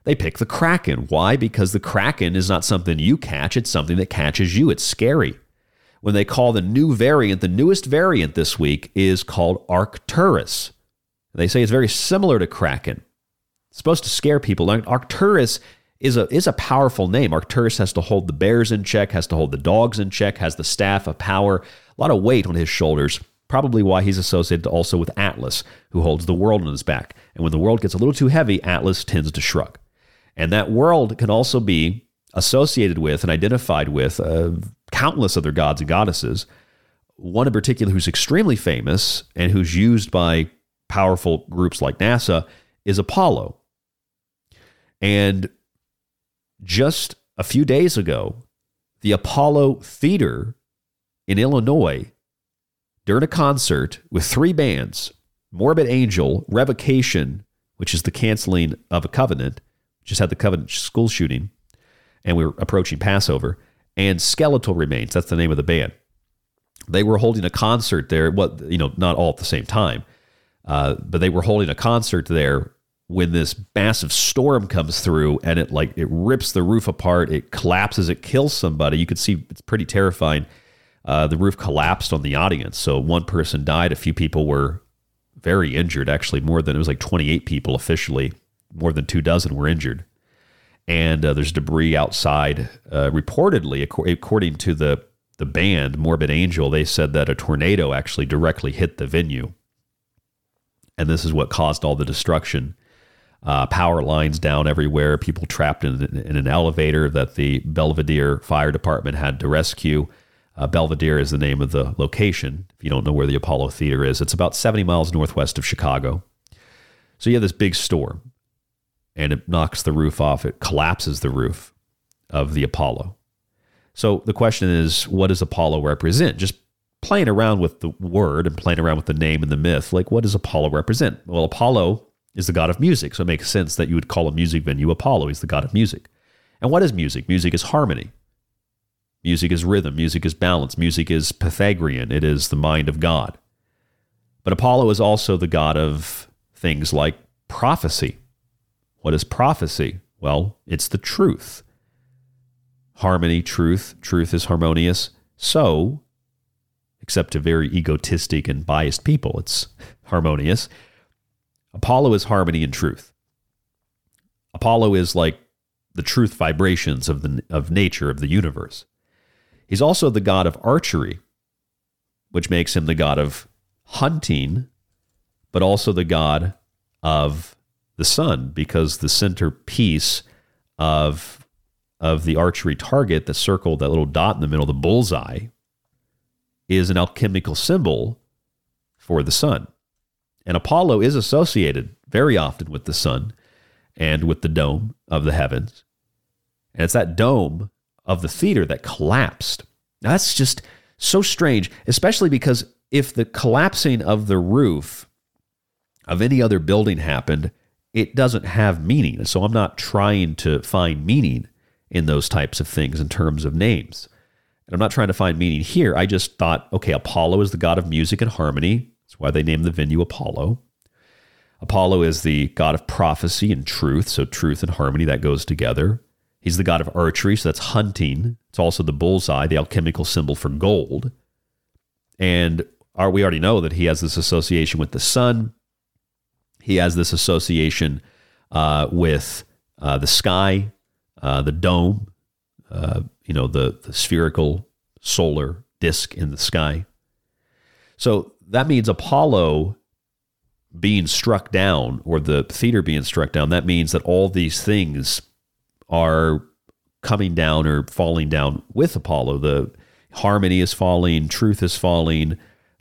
they pick the Kraken. Why? Because the Kraken is not something you catch, it's something that catches you. It's scary. when they call the new variant, the newest variant this week is called Arcturus. They say it's very similar to Kraken. It's supposed to scare people. Arcturus is a is a powerful name. Arcturus has to hold the bears in check, has to hold the dogs in check, has the staff of power, a lot of weight on his shoulders. Probably why he's associated also with Atlas, who holds the world on his back. And when the world gets a little too heavy, Atlas tends to shrug. And that world can also be associated with and identified with uh, countless other gods and goddesses. One in particular who's extremely famous and who's used by powerful groups like NASA is Apollo. And just a few days ago, the Apollo Theater in Illinois, during a concert with three bands Morbid Angel, Revocation, which is the canceling of a covenant, just had the covenant school shooting, and we were approaching Passover, and Skeletal Remains. That's the name of the band. They were holding a concert there. What you know, not all at the same time, uh, but they were holding a concert there when this massive storm comes through and it like it rips the roof apart. It collapses. It kills somebody. You could see it's pretty terrifying. Uh, the roof collapsed on the audience, so one person died. A few people were very injured. Actually, more than it was like 28 people officially. More than two dozen were injured and uh, there's debris outside. Uh, reportedly, according to the the band Morbid Angel, they said that a tornado actually directly hit the venue, and this is what caused all the destruction. Uh, power lines down everywhere, people trapped in, in, an elevator that the Belvidere Fire Department had to rescue. Uh, Belvidere is the name of the location. If you don't know where the Apollo Theater is, it's about 70 miles northwest of Chicago. So you have this big storm and it knocks the roof off. It collapses the roof of the Apollo. So the question is, what does Apollo represent? Just playing around with the word and playing around with the name and the myth, like what does Apollo represent? Well, Apollo is the god of music, so it makes sense that you would call a music venue Apollo. He's the god of music. And what is music? Music is harmony. Music is rhythm. Music is balance. Music is Pythagorean. It is the mind of God. But Apollo is also the god of things like prophecy. What is prophecy? Well, it's the truth. Harmony, truth, truth is harmonious. So, except to very egotistic and biased people, it's harmonious. Apollo is harmony and truth. Apollo is like the truth vibrations of the of nature of the universe. He's also the god of archery, which makes him the god of hunting, but also the god of the sun because the centerpiece of of the archery target, the circle, that little dot in the middle, the bullseye, is an alchemical symbol for the sun. And Apollo is associated very often with the sun and with the dome of the heavens. And it's that dome of the theater that collapsed. Now, that's just so strange, especially because if the collapsing of the roof of any other building happened, it doesn't have meaning. So I'm not trying to find meaning in those types of things in terms of names. And I'm not trying to find meaning here. I just thought, okay, Apollo is the god of music and harmony. That's why they named the venue Apollo. Apollo is the god of prophecy and truth. So truth and harmony, that goes together. He's the god of archery. So that's hunting. It's also the bullseye, the alchemical symbol for gold. And we already know that he has this association with the sun he has this association uh, with uh, the sky, uh, the dome, uh, you know, the, the spherical solar disk in the sky. So that means Apollo being struck down or the theater being struck down, that means that all these things are coming down or falling down with Apollo. The harmony is falling, truth is falling,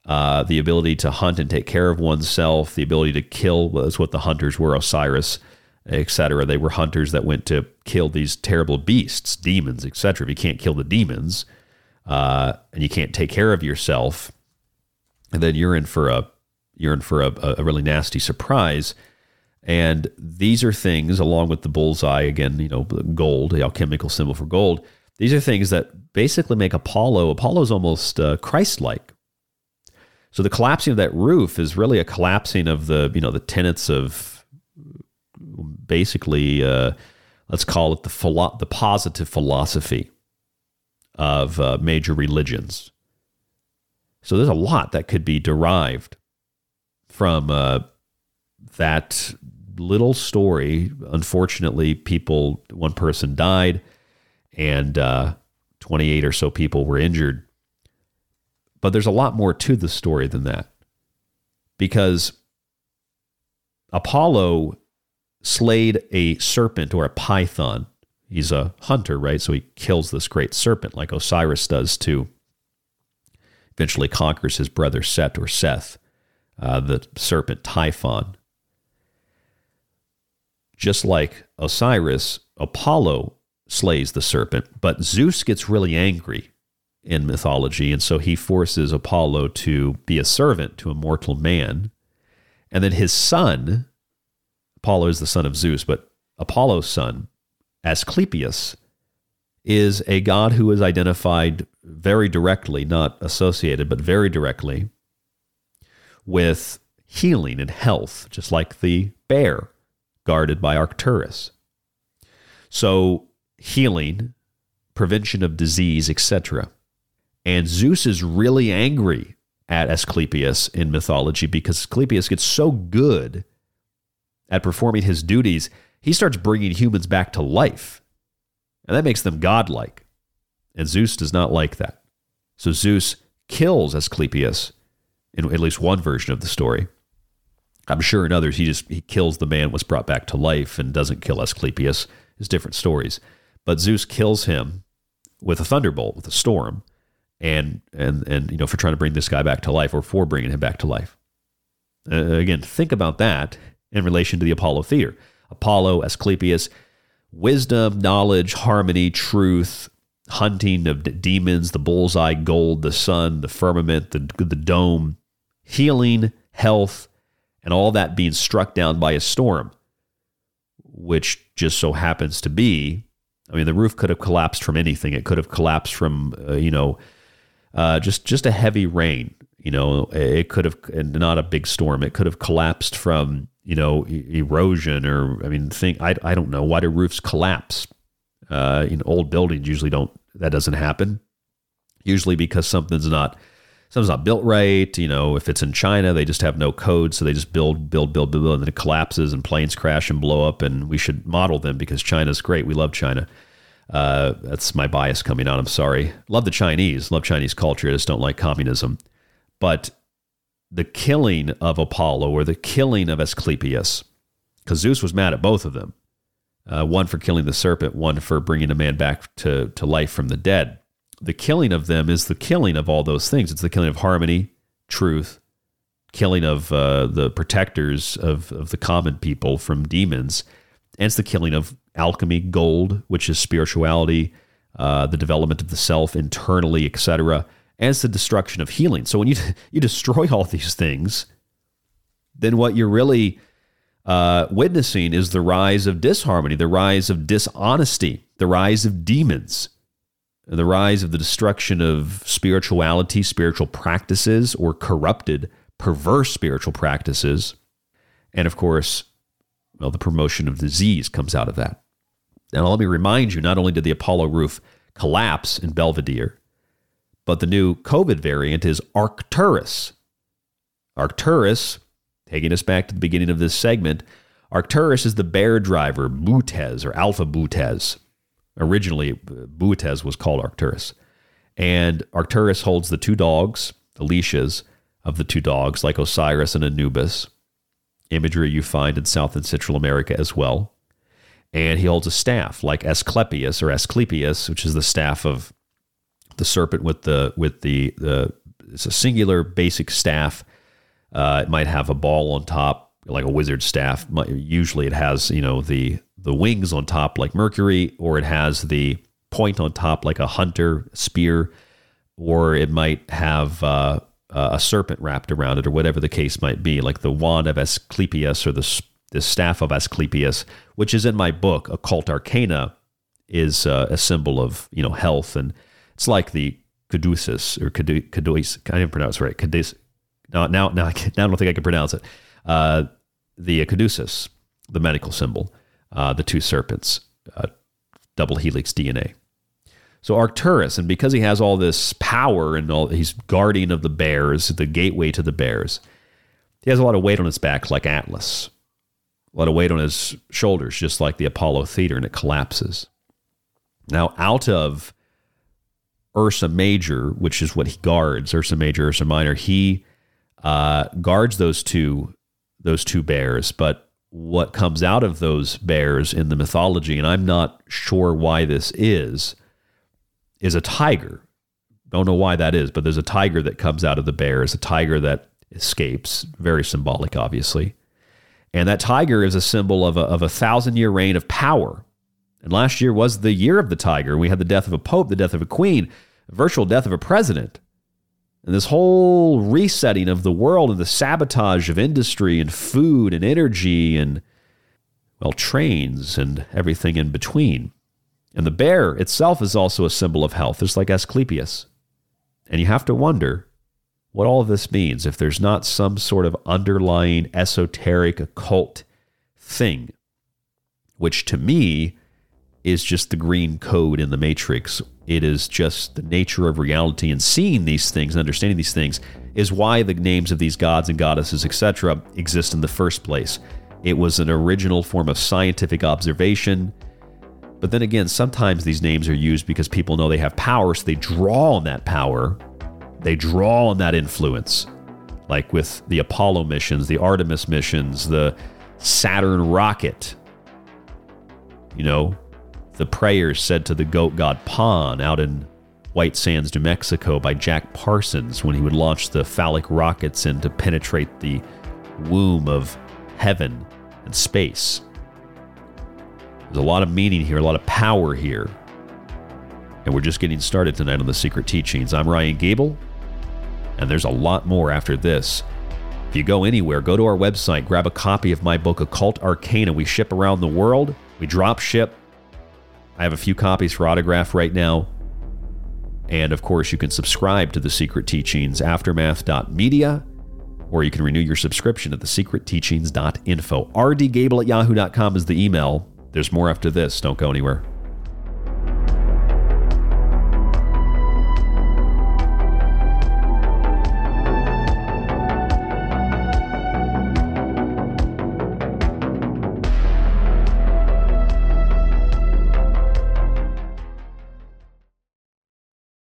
uh, the ability to hunt and take care of oneself, the ability to kill was what the hunters were, Osiris, etc. They were hunters that went to kill these terrible beasts, demons, etc. If you can't kill the demons uh, and you can't take care of yourself, and then you're in for a you're in for a, a really nasty surprise. And these are things, along with the bullseye, again, you know, gold, the alchemical symbol for gold. These are things that basically make Apollo. Apollo is almost uh, Christ-like so the collapsing of that roof is really a collapsing of the you know the tenets of basically uh, let's call it the philo- the positive philosophy of uh, major religions. So there's a lot that could be derived from uh, that little story. Unfortunately, people, one person died, and uh, 28 or so people were injured. But there's a lot more to the story than that, because Apollo slayed a serpent or a python. He's a hunter, right? So he kills this great serpent, like Osiris does to eventually conquers his brother Set or Seth, uh, the serpent Typhon. Just like Osiris, Apollo slays the serpent, but Zeus gets really angry in mythology, and so he forces Apollo to be a servant to a mortal man. And then his son, Apollo is the son of Zeus, but Apollo's son, Asclepius, is a god who is identified very directly, not associated, but very directly with healing and health, just like the bear guarded by Arcturus. So, healing, prevention of disease, etc. And Zeus is really angry at Asclepius in mythology because Asclepius gets so good at performing his duties, he starts bringing humans back to life. And that makes them godlike. And Zeus does not like that. So Zeus kills Asclepius in at least one version of the story. I'm sure in others he just he kills the man was brought back to life and doesn't kill Asclepius. It's different stories. But Zeus kills him with a thunderbolt, with a storm, and and and you know for trying to bring this guy back to life or for bringing him back to life. Uh, again, think about that in relation to the Apollo theater. Apollo, Asclepius, wisdom, knowledge, harmony, truth, hunting of d- demons, the bullseye, gold, the sun, the firmament, the, the dome, healing, health, and all that being struck down by a storm, which just so happens to be. I mean, the roof could have collapsed from anything. It could have collapsed from, uh, you know, uh, just just a heavy rain. You know, it could have not a big storm. It could have collapsed from you know erosion or I mean, think I I don't know why do roofs collapse? Uh, in old buildings usually don't that doesn't happen. Usually because something's not something's not built right. You know, if it's in China, they just have no code, so they just build, build, build, build, and then it collapses and planes crash and blow up. And we should model them because China's great. We love China. Uh, that's my bias coming out. I'm sorry. Love the Chinese. Love Chinese culture. I just don't like communism. But the killing of Apollo or the killing of Asclepius, because Zeus was mad at both of them. Uh, one for killing the serpent, one for bringing a man back to, to life from the dead. The killing of them is the killing of all those things. It's the killing of harmony, truth, killing of uh, the protectors of, of the common people from demons, and it's the killing of alchemy, gold, which is spirituality, uh, the development of the self internally, etc., as the destruction of healing. So when you you destroy all these things, then what you're really uh, witnessing is the rise of disharmony, the rise of dishonesty, the rise of demons, the rise of the destruction of spirituality, spiritual practices, or corrupted, perverse spiritual practices. And of course, well, the promotion of disease comes out of that. Now, let me remind you not only did the Apollo roof collapse in Belvidere, but the new COVID variant is Arcturus. Arcturus, taking us back to the beginning of this segment, Arcturus is the bear driver, Bootes or Alpha Bootes. Originally, uh, Bootes was called Arcturus. And Arcturus holds the two dogs, the leashes of the two dogs, like Osiris and Anubis. Imagery you find in South and Central America as well. And he holds a staff like Asclepius or Asclepius, which is the staff of the serpent with the with the the it's a singular basic staff. Uh, it might have a ball on top, like a wizard staff. Usually, it has you know the the wings on top, like Mercury, or it has the point on top, like a hunter spear, or it might have uh, a serpent wrapped around it, or whatever the case might be, like the wand of Asclepius or the the staff of Asclepius, which is in my book, Occult Arcana, is uh, a symbol of you know health and it's like the caduceus or caduceus. I didn't pronounce it right. Caduceus. Now, now, now, I, now I don't think I can pronounce it. Uh, the caduceus, the medical symbol, uh, the two serpents, uh, double helix DNA. So Arcturus, and because he has all this power and all, he's guardian of the bears, the gateway to the bears. He has a lot of weight on his back, like Atlas. A lot of weight on his shoulders, just like the Apollo Theater, and it collapses. Now, out of Ursa Major, which is what he guards, Ursa Major, Ursa Minor, he uh, guards those two those two bears. But what comes out of those bears in the mythology, and I'm not sure why this is, is a tiger. Don't know why that is, but there's a tiger that comes out of the bears, a tiger that escapes. Very symbolic, obviously. And that tiger is a symbol of a, of a thousand year reign of power. And last year was the year of the tiger. We had the death of a pope, the death of a queen, a virtual death of a president. And this whole resetting of the world and the sabotage of industry and food and energy and, well, trains and everything in between. And the bear itself is also a symbol of health, just like Asclepius. And you have to wonder what all of this means if there's not some sort of underlying esoteric occult thing, which to me is just the green code in the matrix. It is just the nature of reality and seeing these things and understanding these things is why the names of these gods and goddesses, etc., exist in the first place. It was an original form of scientific observation. But then again, sometimes these names are used because people know they have power, so they draw on that power. They draw on that influence. Like with the Apollo missions, the Artemis missions, the Saturn rocket. You know, the prayers said to the goat god Pan out in White Sands, New Mexico by Jack Parsons when he would launch the phallic rockets in to penetrate the womb of heaven and space. There's a lot of meaning here, a lot of power here. And we're just getting started tonight on the Secret Teachings. I'm Ryan Gable, and there's a lot more after this. If you go anywhere, go to our website, grab a copy of my book, Occult Arcana. We ship around the world, we drop ship. I have a few copies for autograph right now. And of course, you can subscribe to the Secret Teachings, aftermath.media, or you can renew your subscription at thesecretteachings.info. rdgable at yahoo.com is the email. There's more after this. Don't go anywhere.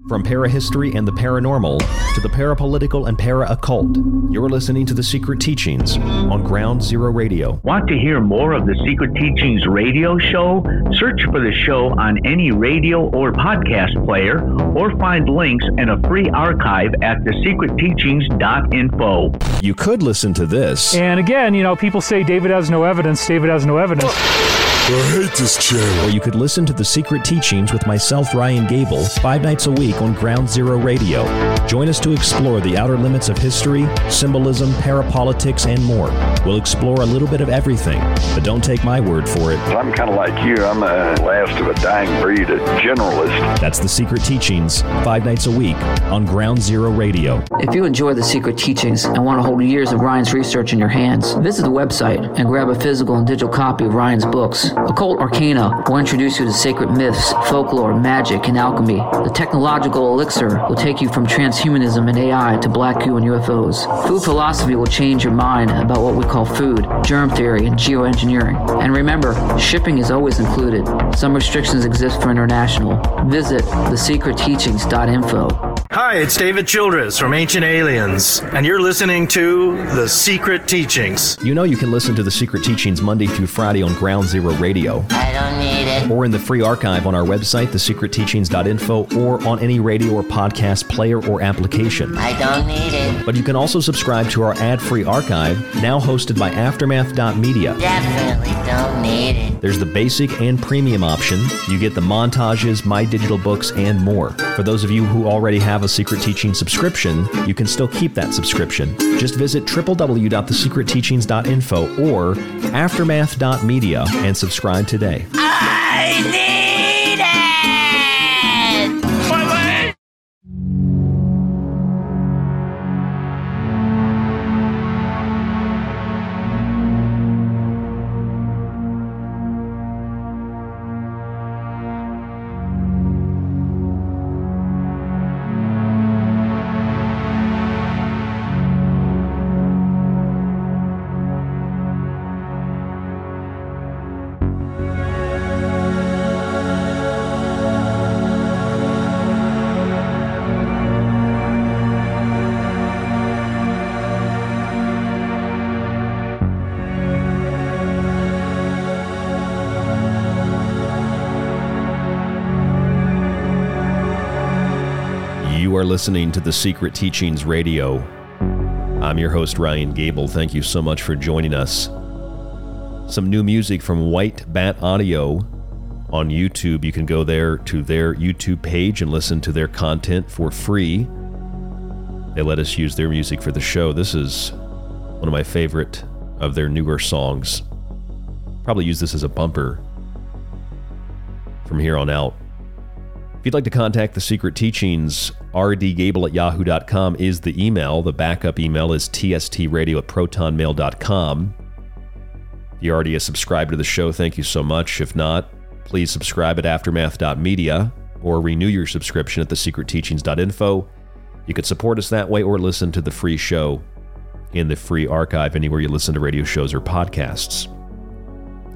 From parahistory and the paranormal to the parapolitical and para occult, you're listening to The Secret Teachings on Ground Zero Radio. Want to hear more of the Secret Teachings radio show? Search for the show on any radio or podcast player or find links in a free archive at thesecretteachings.info. You could listen to this. And again, you know, people say David has no evidence, David has no evidence. I hate this channel. Or you could listen to The Secret Teachings with myself, Ryan Gable, five nights a week on Ground Zero Radio. Join us to explore the outer limits of history, symbolism, parapolitics, and more. We'll explore a little bit of everything, but don't take my word for it. I'm kind of like you. I'm the last of a dying breed, a generalist. That's The Secret Teachings, five nights a week on Ground Zero Radio. If you enjoy the secret teachings and want to hold years of Ryan's research in your hands, visit the website and grab a physical and digital copy of Ryan's books. Occult Arcana will introduce you to sacred myths, folklore, magic, and alchemy. The technological elixir will take you from transhumanism and AI to black goo and UFOs. Food philosophy will change your mind about what we call food, germ theory, and geoengineering. And remember, shipping is always included. Some restrictions exist for international. Visit thesecretteachings.info. Hi, it's David Childress from Ancient Aliens, and you're listening to The Secret Teachings. You know you can listen to The Secret Teachings Monday through Friday on Ground Zero Radio. I don't need it. Or in the free archive on our website, thesecretteachings.info, or on any radio or podcast player or application. I don't need it. But you can also subscribe to our ad free archive, now hosted by Aftermath.media. Definitely don't need it. There's the basic and premium option. You get the montages, my digital books, and more. For those of you who already have a Secret Teaching subscription, you can still keep that subscription. Just visit www.thesecretteachings.info or aftermath.media and subscribe today. Listening to the Secret Teachings Radio. I'm your host, Ryan Gable. Thank you so much for joining us. Some new music from White Bat Audio on YouTube. You can go there to their YouTube page and listen to their content for free. They let us use their music for the show. This is one of my favorite of their newer songs. Probably use this as a bumper from here on out. If you'd like to contact the Secret Teachings, rdgable at yahoo.com is the email. The backup email is tstradio at protonmail.com. If you already are subscribed to the show, thank you so much. If not, please subscribe at aftermath.media or renew your subscription at thesecretteachings.info. You could support us that way or listen to the free show in the free archive anywhere you listen to radio shows or podcasts.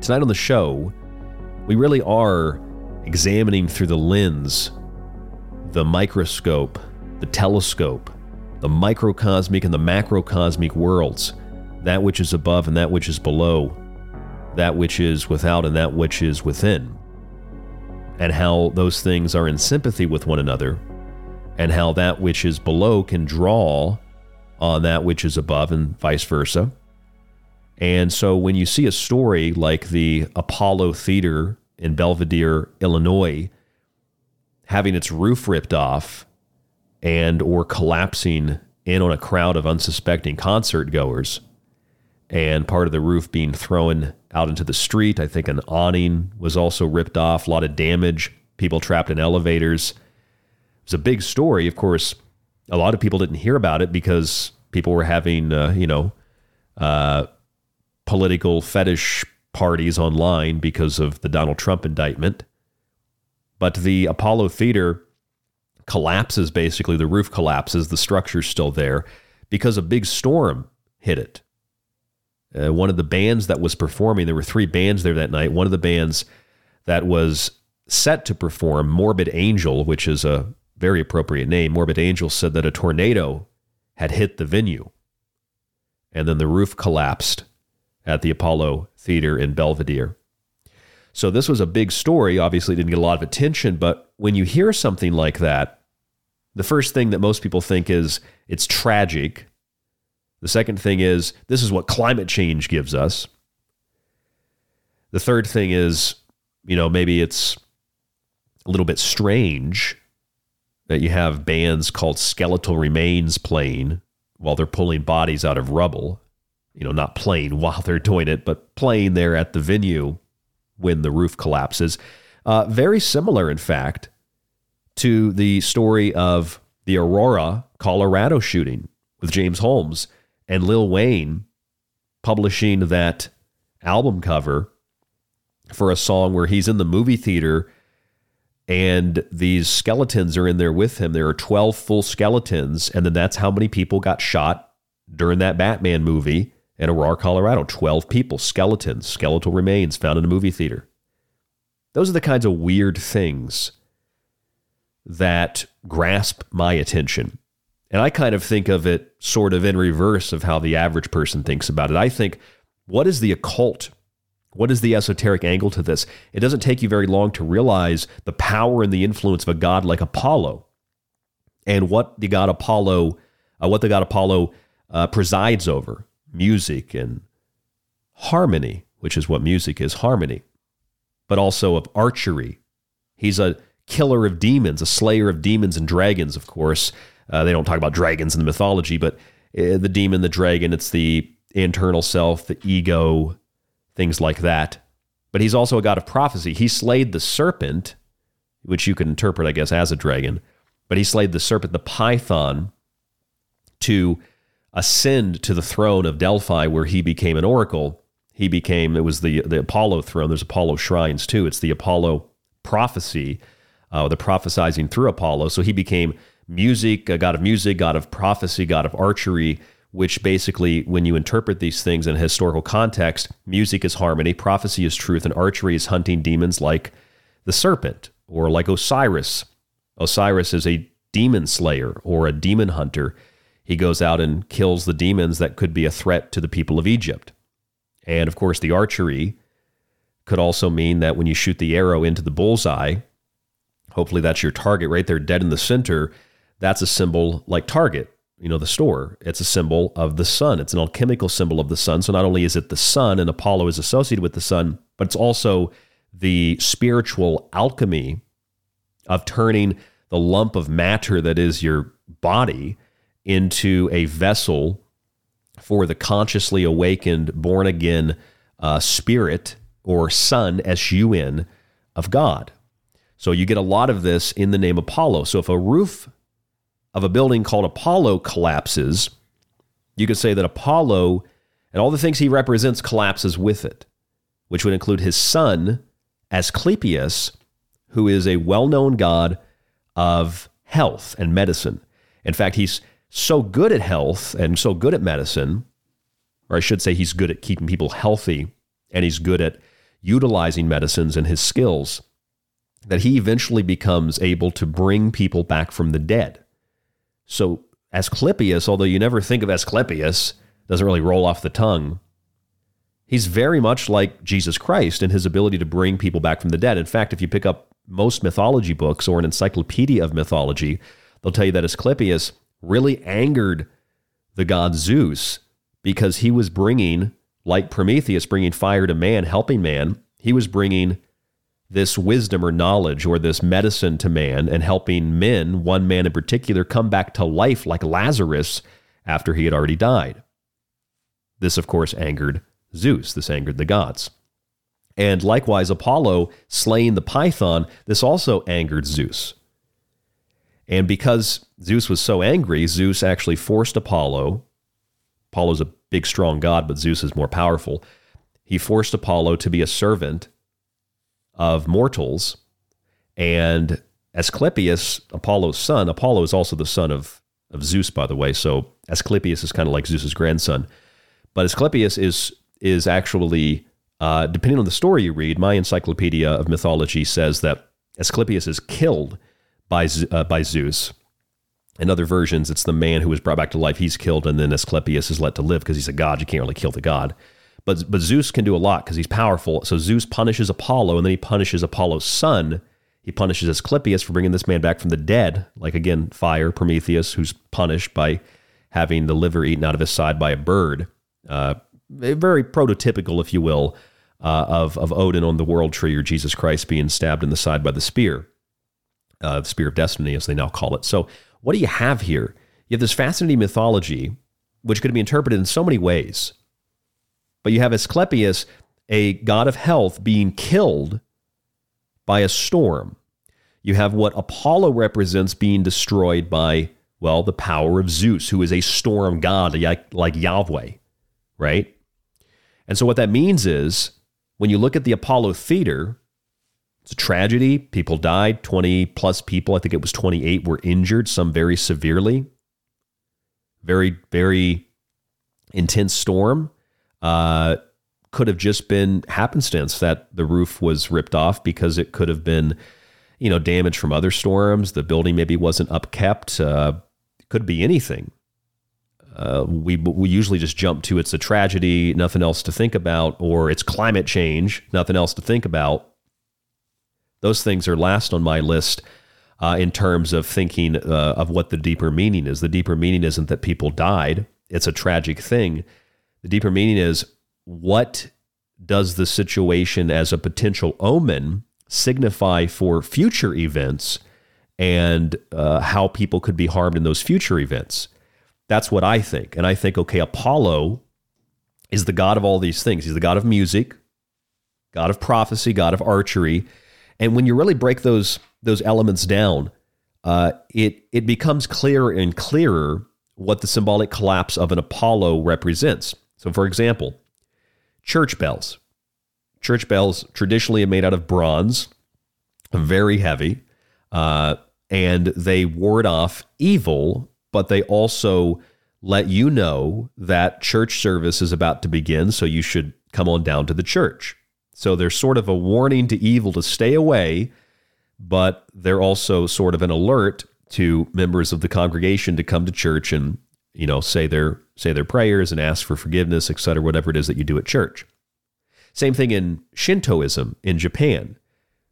Tonight on the show, we really are examining through the lens, the microscope, the telescope, the microcosmic and the macrocosmic worlds, that which is above and that which is below, that which is without and that which is within, and how those things are in sympathy with one another, and how that which is below can draw on that which is above and vice versa. And so when you see a story like the Apollo Theater in Belvidere, Illinois, having its roof ripped off and or collapsing in on a crowd of unsuspecting concert goers and part of the roof being thrown out into the street. I think an awning was also ripped off, a lot of damage, people trapped in elevators. It was a big story. Of course, a lot of people didn't hear about it because people were having, uh, you know, uh, political fetish parties online because of the Donald Trump indictment. But the Apollo Theater collapses basically, the roof collapses, the structure's still there because a big storm hit it. Uh, one of the bands that was performing, there were three bands there that night. One of the bands that was set to perform, Morbid Angel, which is a very appropriate name, Morbid Angel said that a tornado had hit the venue. And then the roof collapsed at the Apollo Theater in Belvidere. So this was a big story. Obviously, didn't get a lot of attention, but when you hear something like that, the first thing that most people think is it's tragic. The second thing is this is what climate change gives us. The third thing is, you know, maybe it's a little bit strange that you have bands called Skeletal Remains playing while they're pulling bodies out of rubble you know, not playing while they're doing it, but playing there at the venue when the roof collapses. Uh, very similar, in fact, to the story of the Aurora, Colorado shooting with James Holmes and Lil Wayne publishing that album cover for a song where he's in the movie theater and these skeletons are in there with him. There are 12 full skeletons, and then that's how many people got shot during that Batman movie in Aurora, Colorado. 12 people, skeletons, skeletal remains found in a movie theater. Those are the kinds of weird things that grasp my attention. And I kind of think of it sort of in reverse of how the average person thinks about it. I think, what is the occult? What is the esoteric angle to this? It doesn't take you very long to realize the power and the influence of a god like Apollo and what the god Apollo, uh, what the god Apollo uh, presides over music and harmony, which is what music is harmony, but also of archery. He's a killer of demons, a slayer of demons and dragons, of course. Uh, they don't talk about dragons in the mythology, but uh, the demon, the dragon, it's the internal self, the ego, things like that. But he's also a god of prophecy. He slayed the serpent, which you can interpret, I guess, as a dragon, but he slayed the serpent, the python, to ascend to the throne of Delphi, where he became an oracle. He became, it was the, the Apollo throne. There's Apollo shrines too. It's the Apollo prophecy, uh, the prophesizing through Apollo. So he became music, a god of music, god of prophecy, god of archery, which basically, when you interpret these things in a historical context, music is harmony, prophecy is truth, and archery is hunting demons like the serpent or like Osiris. Osiris is a demon slayer or a demon hunter he goes out and kills the demons that could be a threat to the people of Egypt. And of course, the archery could also mean that when you shoot the arrow into the bullseye, hopefully that's your target right there, dead in the center, that's a symbol like Target, you know, the store. It's a symbol of the sun. It's an alchemical symbol of the sun. So not only is it the sun and Apollo is associated with the sun, but it's also the spiritual alchemy of turning the lump of matter that is your body into a vessel for the consciously awakened, born again uh, spirit or son, S U N, of God. So you get a lot of this in the name Apollo. So if a roof of a building called Apollo collapses, you could say that Apollo and all the things he represents collapses with it, which would include his son, Asclepius, who is a well known god of health and medicine. In fact, he's so good at health and so good at medicine, or I should say, he's good at keeping people healthy and he's good at utilizing medicines and his skills that he eventually becomes able to bring people back from the dead. So, Asclepius, although you never think of Asclepius, doesn't really roll off the tongue. He's very much like Jesus Christ in his ability to bring people back from the dead. In fact, if you pick up most mythology books or an encyclopedia of mythology, they'll tell you that Asclepius really angered the god Zeus because he was bringing, like Prometheus, bringing fire to man, helping man. He was bringing this wisdom or knowledge or this medicine to man and helping men, one man in particular, come back to life like Lazarus after he had already died. This, of course, angered Zeus. This angered the gods. And likewise, Apollo slaying the python, this also angered Zeus. And because Zeus was so angry, Zeus actually forced Apollo. Apollo's a big, strong god, but Zeus is more powerful. He forced Apollo to be a servant of mortals. And Asclepius, Apollo's son, Apollo is also the son of, of Zeus, by the way. So Asclepius is kind of like Zeus's grandson. But Asclepius is is actually, uh, depending on the story you read, my encyclopedia of mythology says that Asclepius is killed by uh, by Zeus. In other versions, it's the man who was brought back to life. He's killed, and then Asclepius is let to live because he's a god. You can't really kill the god. But but Zeus can do a lot because he's powerful. So Zeus punishes Apollo, and then he punishes Apollo's son. He punishes Asclepius for bringing this man back from the dead, like again fire Prometheus, who's punished by having the liver eaten out of his side by a bird. Uh, very prototypical, if you will, uh, of of Odin on the world tree or Jesus Christ being stabbed in the side by the spear, uh, spear of destiny, as they now call it. So, what do you have here? You have this fascinating mythology, which could be interpreted in so many ways. But you have Asclepius, a god of health, being killed by a storm. You have what Apollo represents being destroyed by, well, the power of Zeus, who is a storm god like, like Yahweh, right? And so what that means is when you look at the Apollo theater, it's a tragedy. People died, 20 plus people, I think it was 28, were injured, some very severely. Very, very intense storm. Uh, could have just been happenstance that the roof was ripped off because it could have been, you know, damage from other storms. The building maybe wasn't upkept. Uh, could be anything. Uh, we we usually just jump to it's a tragedy, nothing else to think about, or it's climate change, nothing else to think about. Those things are last on my list uh, in terms of thinking uh, of what the deeper meaning is. The deeper meaning isn't that people died; it's a tragic thing. The deeper meaning is what does the situation as a potential omen signify for future events and uh, how people could be harmed in those future events. That's what I think. And I think, okay, Apollo is the god of all these things. He's the god of music, god of prophecy, god of archery. And when you really break those those elements down, uh, it it becomes clearer and clearer what the symbolic collapse of an Apollo represents. So, for example, church bells. Church bells traditionally are made out of bronze, very heavy, uh, and they ward off evil, but they also let you know that church service is about to begin, so you should come on down to the church. So they're sort of a warning to evil to stay away, but they're also sort of an alert to members of the congregation to come to church and you know, say their say their prayers and ask for forgiveness, etc., whatever it is that you do at church. Same thing in Shintoism in Japan.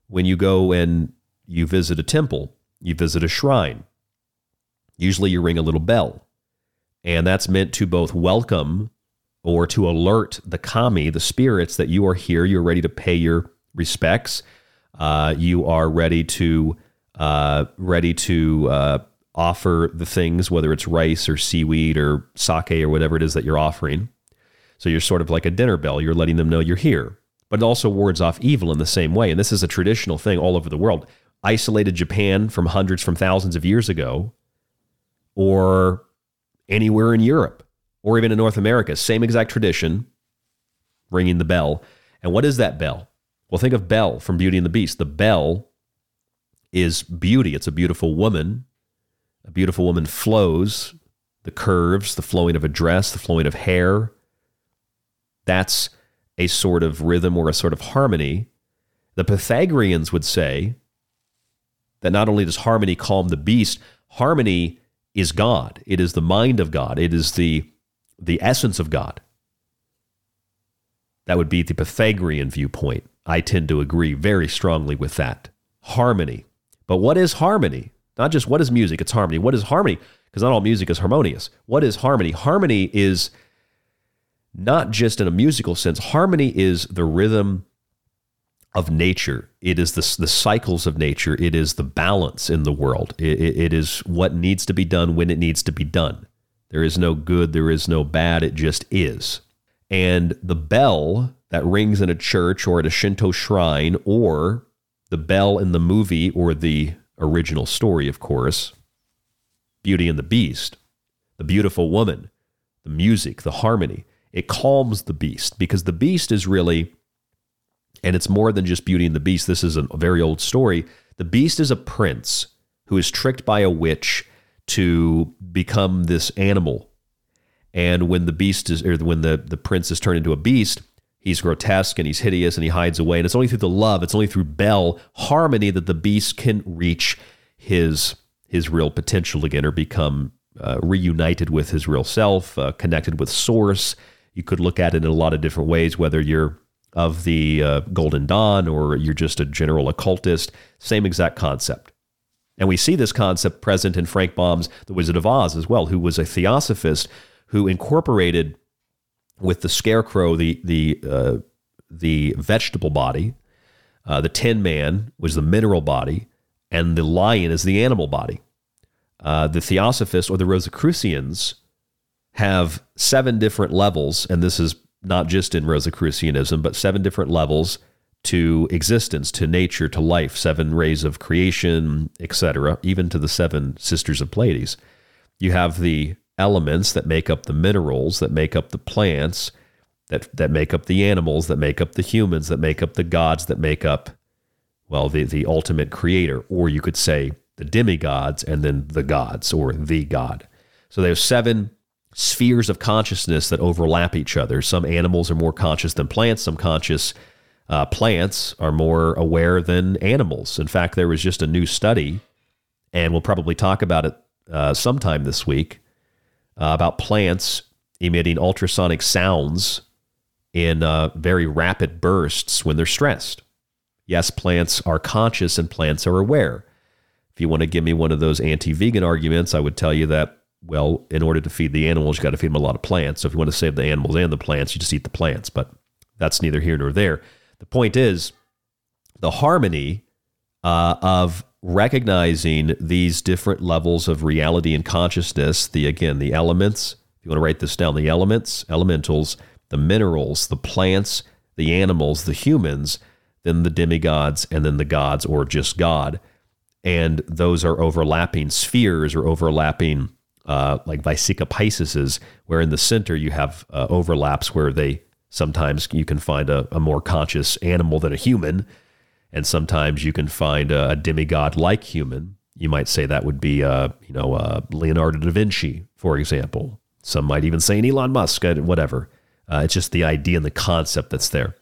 When you go and you visit a temple, you visit a shrine. Usually you ring a little bell, and that's meant to both welcome or to alert the kami, the spirits, that you are here, you're ready to pay your respects, uh, you are ready to uh, ready to uh, offer the things, whether it's rice or seaweed or sake or whatever it is that you're offering. So you're sort of like a dinner bell. You're letting them know you're here. But it also wards off evil in the same way. And this is a traditional thing all over the world. Isolated Japan from hundreds, from thousands of years ago, or anywhere in Europe, or even in North America, same exact tradition, ringing the bell. And what is that bell? Well, think of Belle from Beauty and the Beast. The bell is beauty. It's a beautiful woman. A beautiful woman flows, the curves, the flowing of a dress, the flowing of hair. That's a sort of rhythm or a sort of harmony. The Pythagoreans would say that not only does harmony calm the beast, harmony is God. It is the mind of God. It is the, the essence of God. That would be the Pythagorean viewpoint. I tend to agree very strongly with that. Harmony. But what is harmony? Not just what is music, it's harmony. What is harmony? Because not all music is harmonious. What is harmony? Harmony is not just in a musical sense, harmony is the rhythm of nature. It is the, the cycles of nature. It is the balance in the world. It, it, it is what needs to be done when it needs to be done. There is no good, there is no bad, it just is. And the bell that rings in a church or at a Shinto shrine, or the bell in the movie or the original story, of course, Beauty and the Beast, the beautiful woman, the music, the harmony, it calms the beast because the beast is really, and it's more than just Beauty and the Beast. This is a very old story. The beast is a prince who is tricked by a witch to become this animal. And when the beast is, or when the, the prince is turned into a beast, he's grotesque and he's hideous and he hides away. And it's only through the love, it's only through Bell harmony that the beast can reach his his real potential again or become uh, reunited with his real self, uh, connected with source. You could look at it in a lot of different ways, whether you're of the uh, Golden Dawn or you're just a general occultist. Same exact concept. And we see this concept present in Frank Baum's The Wizard of Oz as well, who was a theosophist who incorporated with the scarecrow the the uh, the vegetable body, uh, the Tin Man was the mineral body, and the lion is the animal body. Uh, the Theosophists or the Rosicrucians have seven different levels, and this is not just in Rosicrucianism, but seven different levels to existence, to nature, to life, seven rays of creation, etc., even to the seven sisters of Pleiades. You have the elements that make up the minerals, that make up the plants, that, that make up the animals, that make up the humans, that make up the gods, that make up, well, the, the ultimate creator, or you could say the demigods and then the gods or the God. So there's seven spheres of consciousness that overlap each other. Some animals are more conscious than plants, some conscious uh, plants are more aware than animals. In fact, there was just a new study, and we'll probably talk about it uh, sometime this week, uh, about plants emitting ultrasonic sounds in uh, very rapid bursts when they're stressed. Yes, plants are conscious and plants are aware. If you want to give me one of those anti vegan arguments, I would tell you that, well, in order to feed the animals, you've got to feed them a lot of plants. So if you want to save the animals and the plants, you just eat the plants. But that's neither here nor there. The point is the harmony uh, of recognizing these different levels of reality and consciousness the again the elements if you want to write this down the elements elementals the minerals the plants the animals the humans then the demigods and then the gods or just god. And those are overlapping spheres or overlapping uh, like Vesica Pisces, where in the center you have uh, overlaps where they sometimes you can find a, a, more conscious animal than a human, and sometimes you can find a, a demigod like human. You might say that would be, uh, you know, uh, Leonardo da Vinci, for example. Some might even say an Elon Musk, whatever. Uh, it's just the idea and the concept that's there.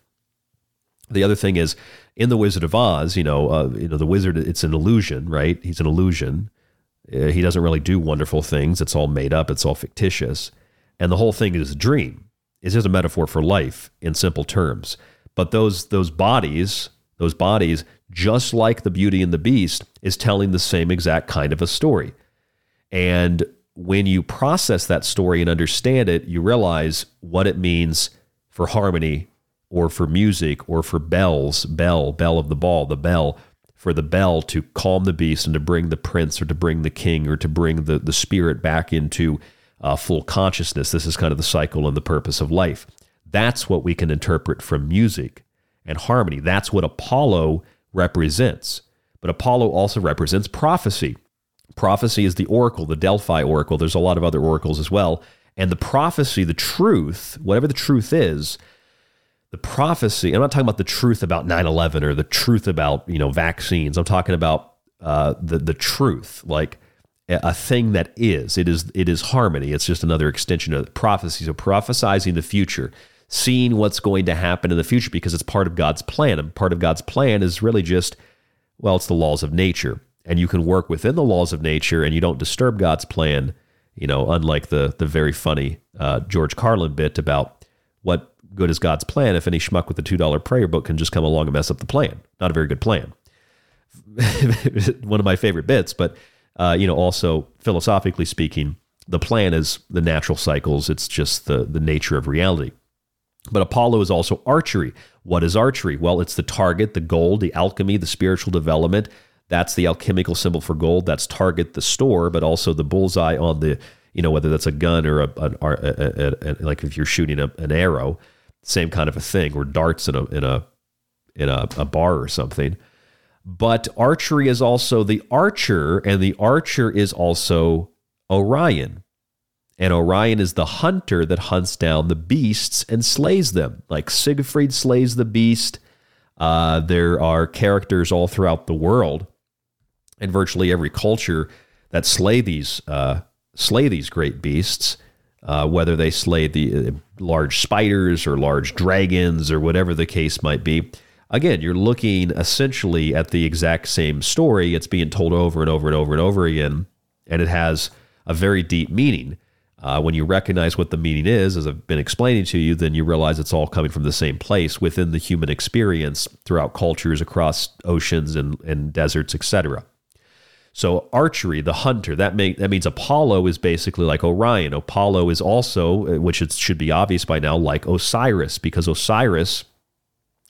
The other thing is in the Wizard of Oz, you know, uh, you know, the wizard, it's an illusion, right? He's an illusion. Uh, he doesn't really do wonderful things. It's all made up. It's all fictitious, and the whole thing is a dream. It's just a metaphor for life in simple terms. But those those bodies, those bodies, just like the Beauty and the Beast, is telling the same exact kind of a story. And when you process that story and understand it, you realize what it means for harmony or for music or for bells, bell, bell of the ball, the bell, for the bell to calm the beast and to bring the prince or to bring the king or to bring the, the spirit back into uh, full consciousness. This is kind of the cycle and the purpose of life. That's what we can interpret from music and harmony. That's what Apollo represents. But Apollo also represents prophecy. Prophecy is the oracle, the Delphi oracle. There's a lot of other oracles as well. And the prophecy, the truth, whatever the truth is, the prophecy, I'm not talking about the truth about 9 11 or the truth about, you know, vaccines. I'm talking about uh, the, the truth, like a, thing that is. It is it is harmony. It's just another extension of prophecy. So prophesizing the future, seeing what's going to happen in the future because it's part of God's plan. And part of God's plan is really just, well, it's the laws of nature. And you can work within the laws of nature and you don't disturb God's plan, you know, unlike the the very funny uh, George Carlin bit about what good is God's plan if any schmuck with a $2 prayer book can just come along and mess up the plan. Not a very good plan. One of my favorite bits, but uh, you know, also philosophically speaking, the plan is the natural cycles. It's just the the nature of reality. But Apollo is also archery. What is archery? Well, it's the target, the goal, the alchemy, the spiritual development. That's the alchemical symbol for gold. That's target, the store, but also the bullseye on the, you know, whether that's a gun or a, a, a, a like if you're shooting an arrow, same kind of a thing, or darts in a in a in a, a bar or something. But archery is also the archer, and the archer is also Orion. And Orion is the hunter that hunts down the beasts and slays them. Like Siegfried slays the beast. Uh, there are characters all throughout the world and virtually every culture that slay these uh, slay these great beasts uh, whether they slay the uh, large spiders or large dragons or whatever the case might be. Again, you're looking essentially at the exact same story. It's being told over and over and over and over again, and it has a very deep meaning. Uh, when you recognize what the meaning is, as I've been explaining to you, then you realize it's all coming from the same place within the human experience throughout cultures across oceans and, and deserts, etc. So archery, the hunter, that make, that means Apollo is basically like Orion. Apollo is also, uh, which it should be obvious by now, like Osiris, because Osiris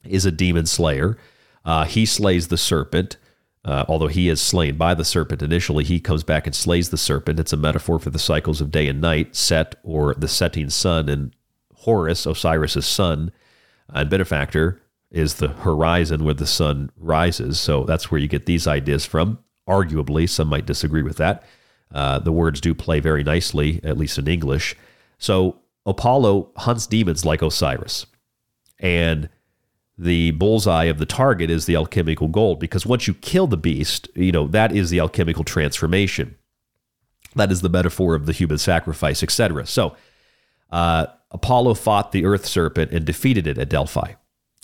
is a demon slayer. Uh, he slays the serpent. Uh, although he is slain by the serpent initially, he comes back and slays the serpent. It's a metaphor for the cycles of day and night, Set or the setting sun, and Horus, Osiris's son and benefactor, is the horizon where the sun rises. So that's where you get these ideas from arguably. Some might disagree with that. Uh, the words do play very nicely, at least in English. So Apollo hunts demons like Osiris. And the bullseye of the target is the alchemical gold because once you kill the beast, you know, that is the alchemical transformation. That is the metaphor of the human sacrifice, etc. So uh, Apollo fought the earth serpent and defeated it at Delphi.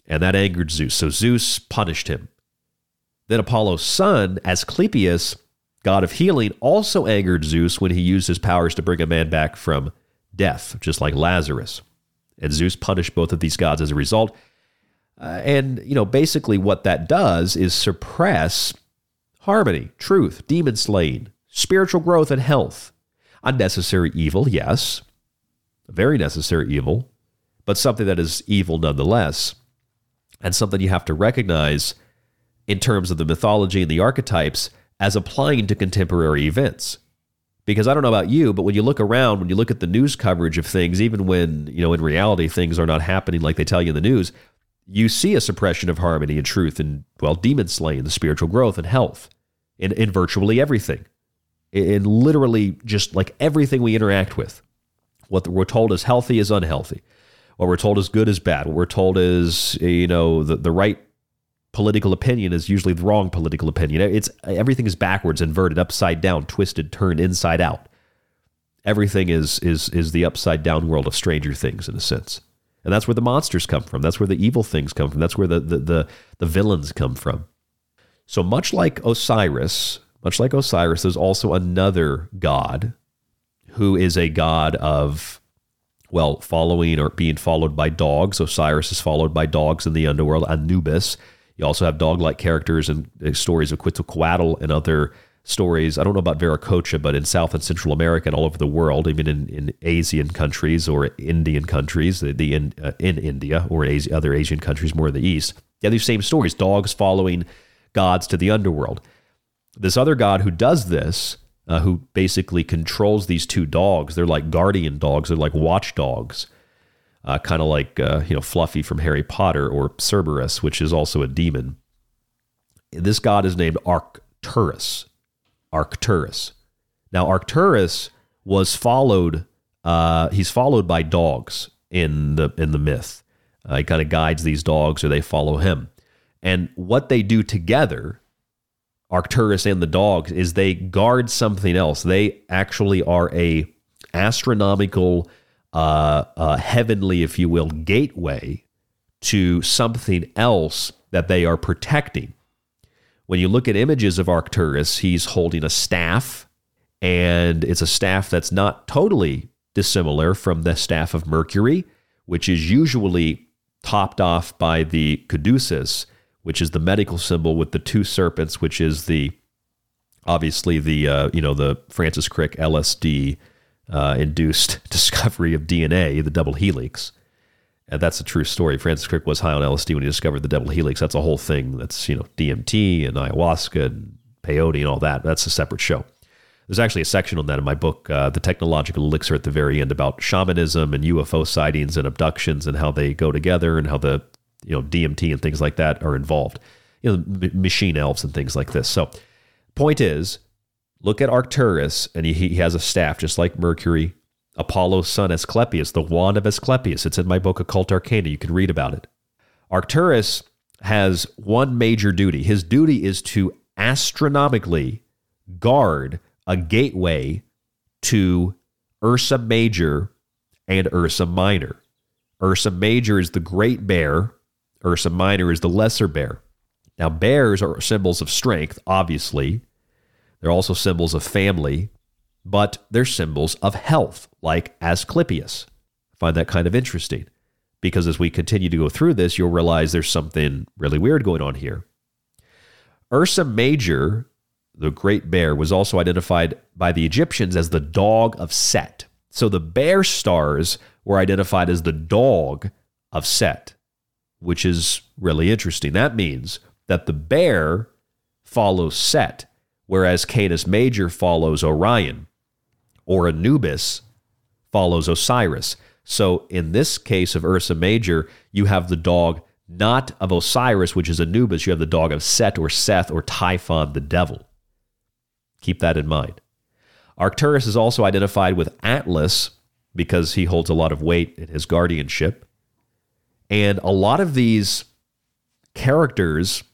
And that angered Zeus. So Zeus punished him. Then Apollo's son, Asclepius, god of healing, also angered Zeus when he used his powers to bring a man back from death, just like Lazarus. And Zeus punished both of these gods as a result. Uh, and, you know, basically what that does is suppress harmony, truth, demon slaying, spiritual growth, and health. Unnecessary evil, yes, very necessary evil, but something that is evil nonetheless, and something you have to recognize in terms of the mythology and the archetypes as applying to contemporary events. Because I don't know about you, but when you look around, when you look at the news coverage of things, even when, you know, in reality things are not happening like they tell you in the news, you see a suppression of harmony and truth and, well, demon slaying, the spiritual growth and health in, in virtually everything. In literally just like everything we interact with. What we're told is healthy is unhealthy. What we're told is good is bad. What we're told is, you know, the, the right political opinion is usually the wrong political opinion. It's everything is backwards, inverted, upside down, twisted, turned inside out. Everything is is is the upside down world of Stranger Things in a sense. And that's where the monsters come from. That's where the evil things come from. That's where the the the, the villains come from. So much like Osiris, much like Osiris, there's also another god who is a god of well, following or being followed by dogs. Osiris is followed by dogs in the underworld. Anubis you also have dog-like characters and uh, stories of Quetzalcoatl and other stories. I don't know about Viracocha, but in South and Central America and all over the world, even in, in Asian countries or Indian countries, the, the in, uh, in India or Asi- other Asian countries more in the East, yeah, these same stories: dogs following gods to the underworld. This other god who does this, uh, who basically controls these two dogs, they're like guardian dogs, they're like watchdogs. Uh, kind of like uh, you know Fluffy from Harry Potter or Cerberus, which is also a demon. This god is named Arcturus. Arcturus. Now Arcturus was followed. Uh, he's followed by dogs in the in the myth. Uh, he kind of guides these dogs, or they follow him. And what they do together, Arcturus and the dogs, is they guard something else. They actually are a astronomical, uh, uh, heavenly, if you will, gateway to something else that they are protecting. When you look at images of Arcturus, he's holding a staff, and it's a staff that's not totally dissimilar from the staff of Mercury, which is usually topped off by the caduceus, which is the medical symbol with the two serpents, which is the obviously the uh, you know the Francis Crick LSD uh, induced discovery of DNA, the double helix. And that's a true story. Francis Crick was high on LSD when he discovered the double helix. That's a whole thing. That's you know DMT and ayahuasca and peyote and all that. That's a separate show. There's actually a section on that in my book, uh, The Technological Elixir, at the very end about shamanism and UFO sightings and abductions and how they go together and how the you know DMT and things like that are involved. You know, m- machine elves and things like this. So, point is, look at Arcturus, and he, he has a staff just like Mercury. Apollo's son Asclepius, the wand of Asclepius. It's in my book, Occult Arcana. You can read about it. Arcturus has one major duty. His duty is to astronomically guard a gateway to Ursa Major and Ursa Minor. Ursa Major is the great bear, Ursa Minor is the lesser bear. Now, bears are symbols of strength, obviously. They're also symbols of family, but they're symbols of health, like Asclepius. I find that kind of interesting because as we continue to go through this, you'll realize there's something really weird going on here. Ursa Major, the great bear, was also identified by the Egyptians as the dog of Set. So the bear stars were identified as the dog of Set, which is really interesting. That means that the bear follows Set, whereas Canis Major follows Orion, or Anubis follows Osiris. So in this case of Ursa Major, you have the dog not of Osiris, which is Anubis. You have the dog of Set or Seth or Typhon, the devil. Keep that in mind. Arcturus is also identified with Atlas because he holds a lot of weight in his guardianship. And a lot of these characters,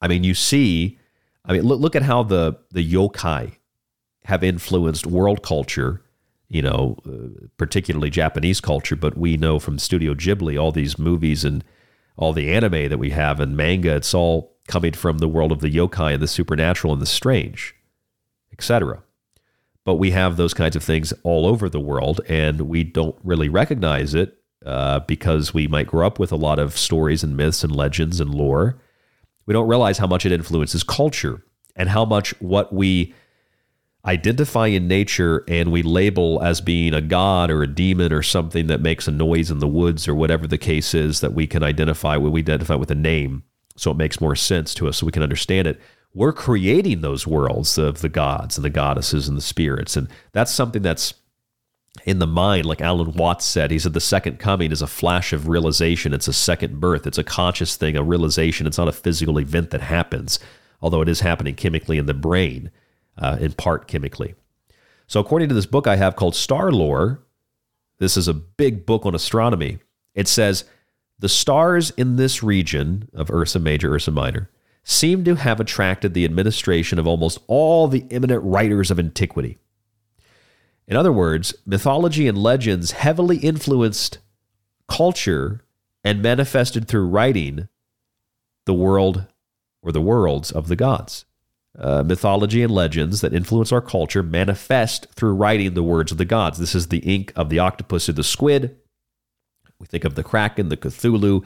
I mean, you see, I mean, look, look at how the, the yokai have influenced world culture, you know, uh, particularly Japanese culture. But we know from Studio Ghibli, all these movies and all the anime that we have and manga, it's all coming from the world of the yokai and the supernatural and the strange, etc. But we have those kinds of things all over the world, and we don't really recognize it uh, because we might grow up with a lot of stories and myths and legends and lore. We don't realize how much it influences culture and how much what we identify in nature and we label as being a god or a demon or something that makes a noise in the woods or whatever the case is that we can identify with, we identify with a name. So it makes more sense to us so we can understand it. We're creating those worlds of the gods and the goddesses and the spirits. And that's something that's in the mind like alan watts said he said the second coming is a flash of realization. It's a second birth. It's a conscious thing a realization. It's not a physical event that happens although it is happening chemically in the brain uh, in part chemically. So, according to this book I have called Star Lore, this is a big book on astronomy. It says the stars in this region of Ursa Major, Ursa Minor seem to have attracted the administration of almost all the eminent writers of antiquity. In other words, mythology and legends heavily influenced culture and manifested through writing the world or the worlds of the gods uh, mythology and legends that influence our culture manifest through writing the words of the gods. This is the ink of the octopus or the squid. We think of the kraken, the Cthulhu,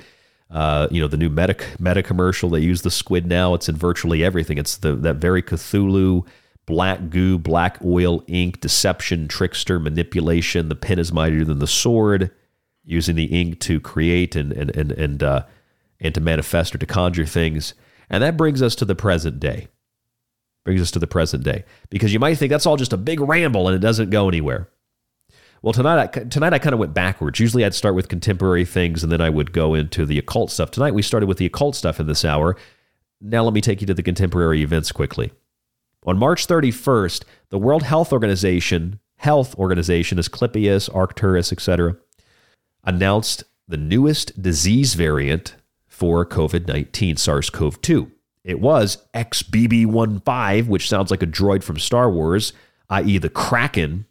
uh, you know the new meta meta commercial. They use the squid now. It's in virtually everything. It's the that very Cthulhu, black goo, black oil, ink, deception, trickster, manipulation. The pen is mightier than the sword. Using the ink to create and and and and uh, and to manifest or to conjure things. And that brings us to the present day. Brings us to the present day because you might think that's all just a big ramble and it doesn't go anywhere. Well, tonight I, tonight I kind of went backwards. Usually I'd start with contemporary things and then I would go into the occult stuff. Tonight we started with the occult stuff in this hour. Now let me take you to the contemporary events quickly. On March 31st, the World Health Organization, health organization, Asclepius, Arcturus, etc., announced the newest disease variant for COVID 19, SARS CoV 2. It was XBB15, which sounds like a droid from Star Wars, i.e., the Kraken,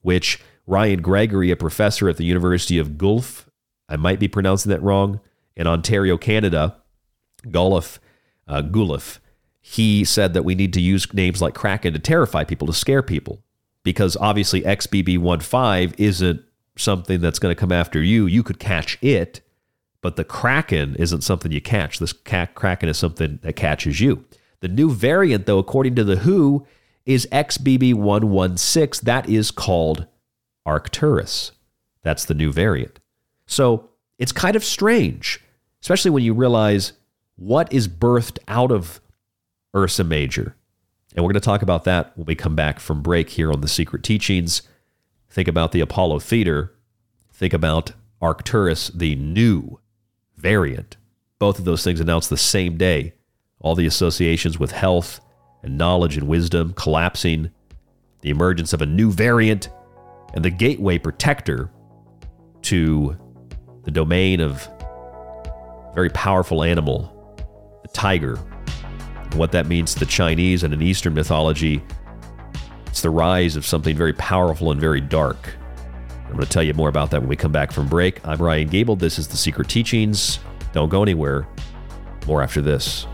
which Ryan Gregory, a professor at the University of Guelph, I might be pronouncing that wrong, in Ontario, Canada, Guelph, uh, Guelph, he said that we need to use names like Kraken to terrify people, to scare people, because obviously XBB15 isn't something that's going to come after you. You could catch it, but the Kraken isn't something you catch. This Kraken is something that catches you. The new variant, though, according to the WHO, is XBB116. That is called Arcturus. That's the new variant. So it's kind of strange, especially when you realize what is birthed out of Ursa Major. And we're going to talk about that when we come back from break here on The Secret Teachings. Think about the Apollo Theater. Think about Arcturus, the new variant. Both of those things announced the same day. All the associations with health and knowledge and wisdom collapsing, the emergence of a new variant and the gateway protector to the domain of very powerful animal, the tiger. And what that means to the Chinese and in Eastern mythology, it's the rise of something very powerful and very dark. I'm going to tell you more about that when we come back from break. I'm Ryan Gable. This is The Secret Teachings. Don't go anywhere. More after this.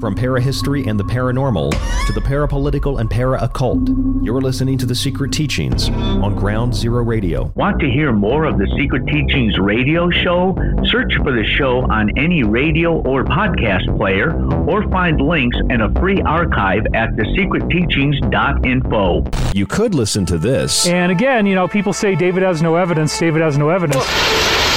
From parahistory and the paranormal to the parapolitical and para occult, you're listening to The Secret Teachings on Ground Zero Radio. Want to hear more of the Secret Teachings radio show? Search for the show on any radio or podcast player or find links and a free archive at thesecretteachings.info. You could listen to this. And again, you know, people say David has no evidence, David has no evidence.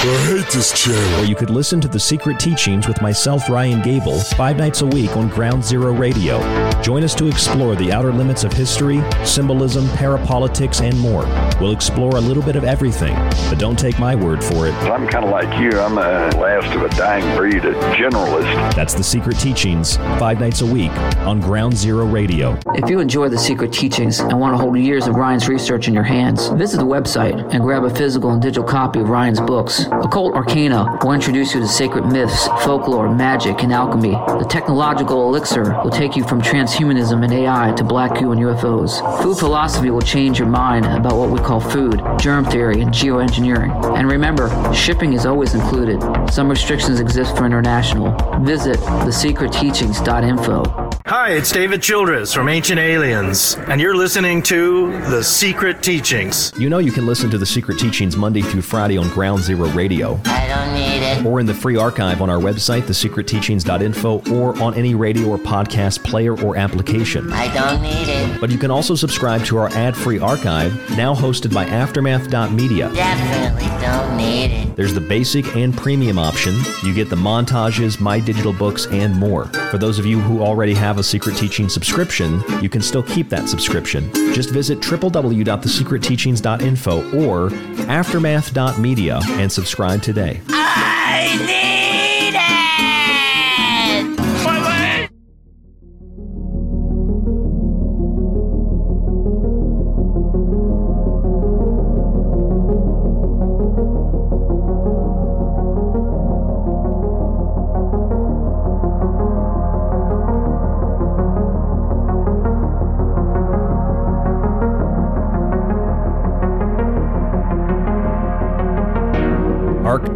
I hate this channel. Or you could listen to The Secret Teachings with myself, Ryan Gable, five nights a week on Ground Zero Radio. Join us to explore the outer limits of history, symbolism, parapolitics, and more. We'll explore a little bit of everything, but don't take my word for it. I'm kind of like you. I'm a last of a dying breed, a generalist. That's The Secret Teachings, five nights a week on Ground Zero Radio. If you enjoy the secret teachings and want to hold years of Ryan's research in your hands, visit the website and grab a physical and digital copy of Ryan's books. Occult Arcana will introduce you to sacred myths, folklore, magic, and alchemy. The technological elixir will take you from transhumanism and AI to black goo and UFOs. Food philosophy will change your mind about what we call food, germ theory, and geoengineering. And remember, shipping is always included. Some restrictions exist for international. Visit thesecretteachings.info. Hi, it's David Childress from Ancient Aliens, and you're listening to The Secret Teachings. You know you can listen to The Secret Teachings Monday through Friday on Ground Zero Radio. I don't need it. Or in the free archive on our website, thesecretteachings.info, or on any radio or podcast player or application. I don't need it. But you can also subscribe to our ad free archive, now hosted by Aftermath.media. Definitely don't need it. There's the basic and premium option. You get the montages, my digital books, and more. For those of you who already have a Secret Teaching subscription, you can still keep that subscription. Just visit www.thesecretteachings.info or aftermath.media and subscribe today. I need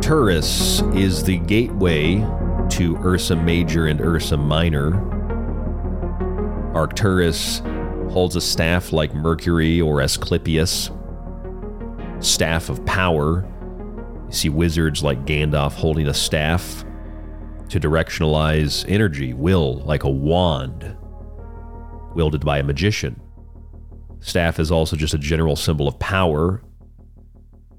Arcturus is the gateway to Ursa Major and Ursa Minor. Arcturus holds a staff like Mercury or Asclepius. staff of power. You see wizards like Gandalf holding a staff to directionalize energy, will like a wand wielded by a magician. Staff is also just a general symbol of power.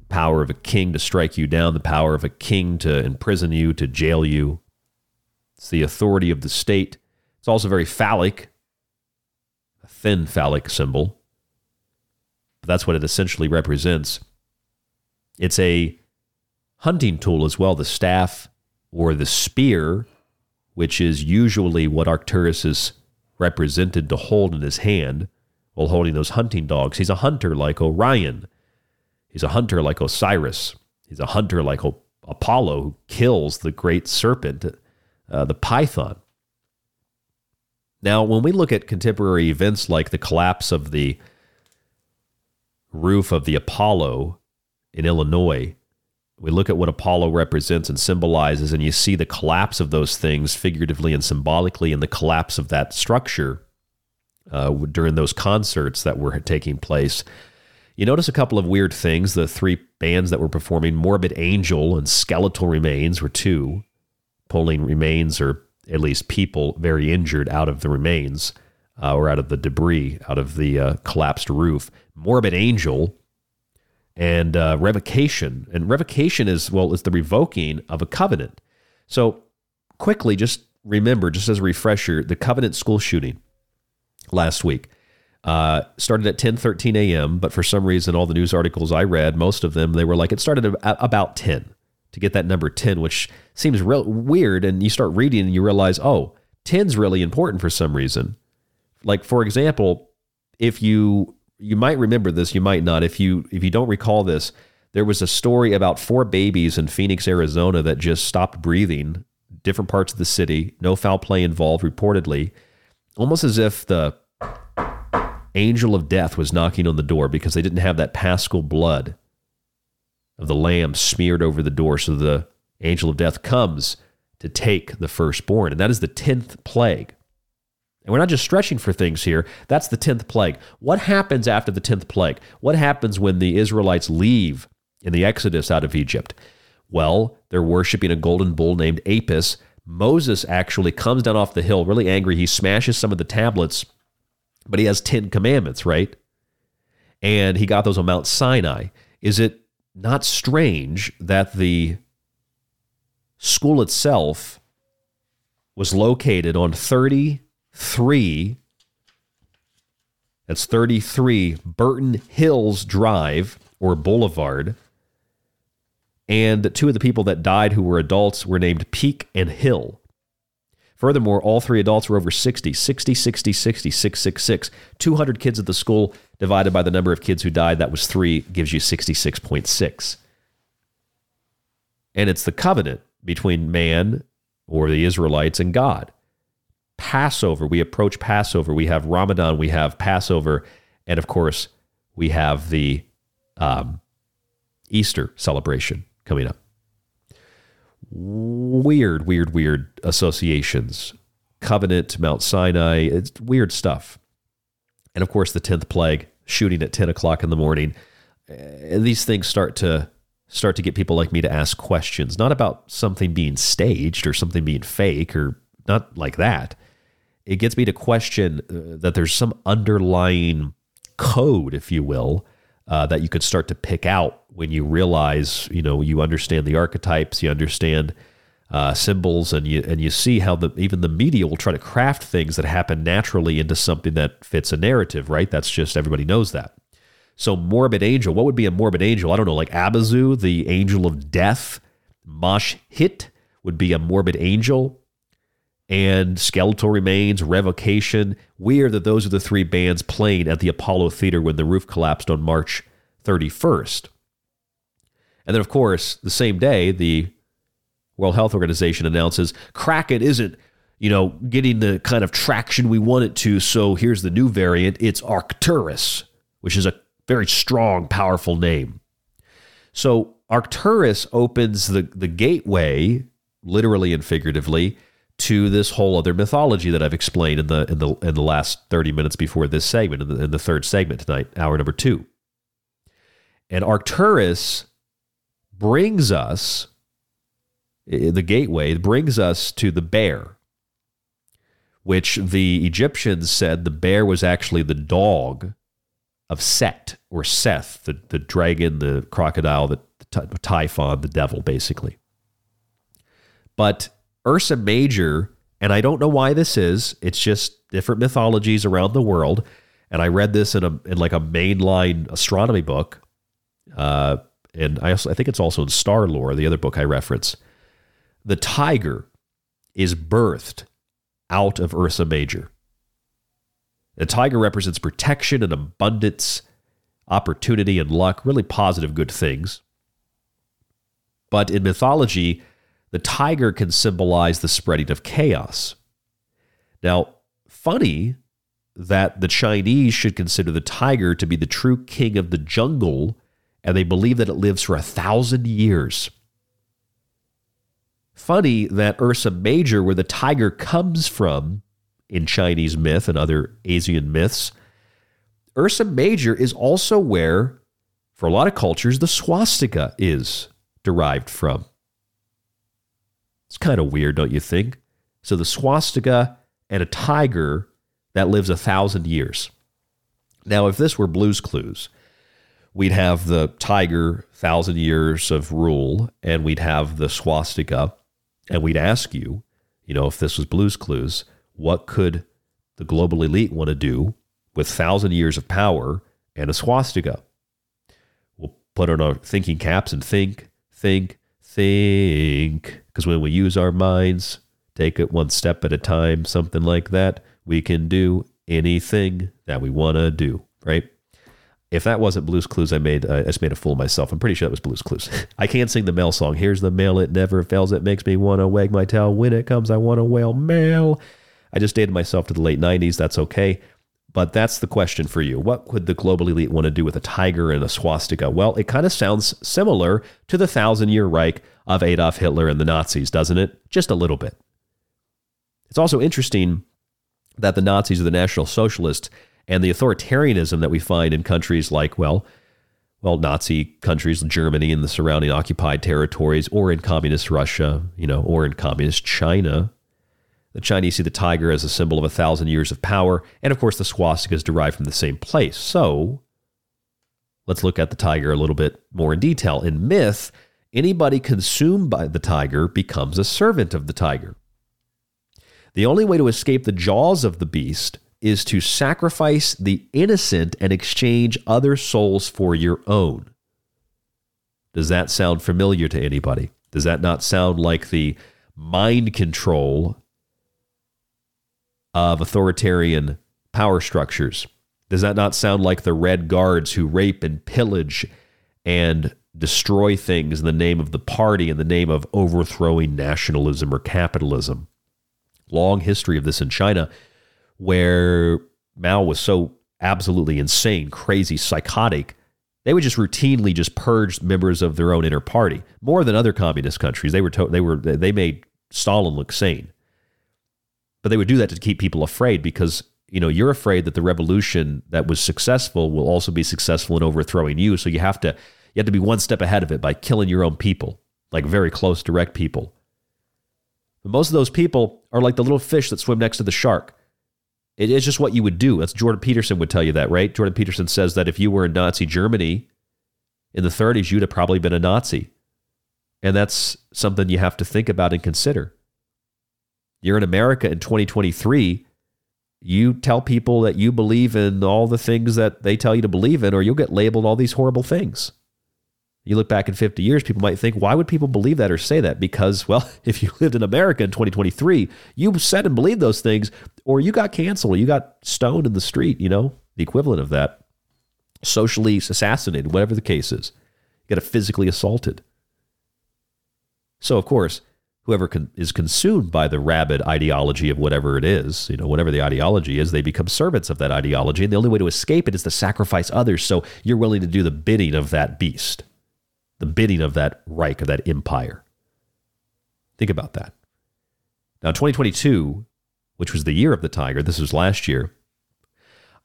Power of a king to strike you down, the power of a king to imprison you, to jail you. It's the authority of the state. It's also very phallic, a thin phallic symbol. But that's what it essentially represents. It's a hunting tool as well, the staff or the spear, which is usually what Arcturus is represented to hold in his hand while holding those hunting dogs. He's a hunter like Orion. He's a hunter like Osiris. He's a hunter like o- Apollo who kills the great serpent, uh, the python. Now, when we look at contemporary events like the collapse of the roof of the Apollo in Illinois, we look at what Apollo represents and symbolizes, and you see the collapse of those things figuratively and symbolically, and the collapse of that structure uh, during those concerts that were taking place. You notice a couple of weird things. The three bands that were performing, Morbid Angel and Skeletal Remains, were two. Pulling remains, or at least people very injured, out of the remains uh, or out of the debris, out of the uh, collapsed roof. Morbid Angel and uh, revocation. And revocation is, well, is the revoking of a covenant. So quickly, just remember, just as a refresher, the covenant school shooting last week uh, started at 10 13 a.m but for some reason all the news articles i read most of them they were like it started about 10 to get that number 10 which seems real weird. And you start reading and you realize oh 10's really important for some reason. Like for example if you you might remember this you might not. If you if you don't recall this there was a story about four babies in phoenix arizona that just stopped breathing different parts of the city no foul play involved reportedly almost as if the angel of death was knocking on the door because they didn't have that paschal blood of the lamb smeared over the door. So the angel of death comes to take the firstborn. And that is the 10th plague. And we're not just stretching for things here. That's the 10th plague. What happens after the 10th plague? What happens when the Israelites leave in the Exodus out of Egypt? Well, they're worshiping a golden bull named Apis. Moses actually comes down off the hill really angry. He smashes some of the tablets but he has 10 commandments, right? And he got those on Mount Sinai. Is it not strange that the school itself was located on 33 that's 33 Burton Hills Drive or Boulevard. And two of the people that died who were adults were named Peak and Hill. Furthermore, all three adults were over 60, 60, 60, 60, 666. 200 kids at the school divided by the number of kids who died, that was three, gives you 66.6. And it's the covenant between man or the Israelites and God. Passover, we approach Passover. We have Ramadan, we have Passover, and of course, we have the um, Easter celebration coming up weird, weird, weird associations. Covenant, Mount Sinai, it's weird stuff. And of course, the 10th plague, shooting at 10 o'clock in the morning. And these things start to start to get people like me to ask questions, not about something being staged or something being fake or not like that. It gets me to question uh, that there's some underlying code, if you will, uh, that you could start to pick out when you realize, you know, you understand the archetypes, you understand uh, symbols, and you and you see how the even the media will try to craft things that happen naturally into something that fits a narrative. Right? That's just everybody knows that. So, morbid angel. What would be a morbid angel? I don't know. Like Abazu, the angel of death. Mosh Hit would be a morbid angel. And skeletal remains, revocation. Weird that those are the three bands playing at the Apollo Theater when the roof collapsed on March 31st. And then, of course, the same day, the World Health Organization announces Kraken isn't, you know, getting the kind of traction we want it to. So here's the new variant. It's Arcturus, which is a very strong, powerful name. So Arcturus opens the, the gateway, literally and figuratively, to this whole other mythology that I've explained in the in the in the last 30 minutes before this segment, in the, in the third segment tonight, hour number two. And Arcturus brings us, the gateway brings us to the bear, which the Egyptians said the bear was actually the dog of Set or Seth, the, the dragon, the crocodile, the, the typhon, the devil, basically. But Ursa Major, and I don't know why this is, it's just different mythologies around the world. And I read this in a in like a mainline astronomy book. Uh, and I also I think it's also in Star Lore, the other book I reference. The tiger is birthed out of Ursa Major. The tiger represents protection and abundance, opportunity and luck, really positive, good things. But in mythology, the tiger can symbolize the spreading of chaos. Now, funny that the Chinese should consider the tiger to be the true king of the jungle, and they believe that it lives for a thousand years. Funny that Ursa Major, where the tiger comes from in Chinese myth and other Asian myths, Ursa Major is also where, for a lot of cultures, the swastika is derived from. It's kind of weird, don't you think? So the swastika and a tiger that lives a thousand years. Now, if this were Blues Clues, we'd have the tiger, thousand years of rule, and we'd have the swastika, and we'd ask you, you know, if this was Blues Clues, what could the global elite want to do with thousand years of power and a swastika? We'll put on our thinking caps and think, think, think. Because when we use our minds, take it one step at a time, something like that, we can do anything that we want to do, right? If that wasn't Blues Clues, I made I just made a fool of myself. I'm pretty sure that was Blues Clues. I can't sing the mail song. Here's the mail, it never fails. It makes me want to wag my tail. When it comes, I want to wail mail. I just dated myself to the late 90s. That's okay. But that's the question for you. What would the global elite want to do with a tiger and a swastika? Well, it kind of sounds similar to the thousand year Reich of Adolf Hitler and the Nazis, doesn't it? Just a little bit. It's also interesting that the Nazis are the National Socialists and the authoritarianism that we find in countries like, well, well, Nazi countries, Germany and the surrounding occupied territories, or in communist Russia, you know, or in communist China. The Chinese see the tiger as a symbol of a thousand years of power, and of course, the swastika is derived from the same place. So, let's look at the tiger a little bit more in detail. In myth, anybody consumed by the tiger becomes a servant of the tiger. The only way to escape the jaws of the beast is to sacrifice the innocent and exchange other souls for your own. Does that sound familiar to anybody? Does that not sound like the mind control of authoritarian power structures? Does that not sound like the Red Guards who rape and pillage and destroy things in the name of the party, in the name of overthrowing nationalism or capitalism? long history of this in China where Mao was so absolutely insane, crazy, psychotic. They would just routinely just purge members of their own inner party more than other communist countries. They were to- they were they made Stalin look sane, but they would do that to keep people afraid because you know you're afraid that the revolution that was successful will also be successful in overthrowing you. So you have to you have to be one step ahead of it by killing your own people, like very close, direct people. But most of those people are like the little fish that swim next to the shark. It is just what you would do. That's Jordan Peterson would tell you that, right? Jordan Peterson says that if you were in Nazi Germany in the 30s, you'd have probably been a Nazi. And that's something you have to think about and consider. You're in America in 2023. You tell people that you believe in all the things that they tell you to believe in, or you'll get labeled all these horrible things. You look back in 50 years, people might think, why would people believe that or say that? Because, well, if you lived in America in 2023, you said and believed those things, or you got canceled, you got stoned in the street, you know, the equivalent of that, socially assassinated, whatever the case is. You got physically assaulted. So, of course, whoever con- is consumed by the rabid ideology of whatever it is, you know, whatever the ideology is, they become servants of that ideology. And the only way to escape it is to sacrifice others. So you're willing to do the bidding of that beast the bidding of that Reich, of that empire. Think about that. Now, 2022, which was the year of the tiger, this was last year,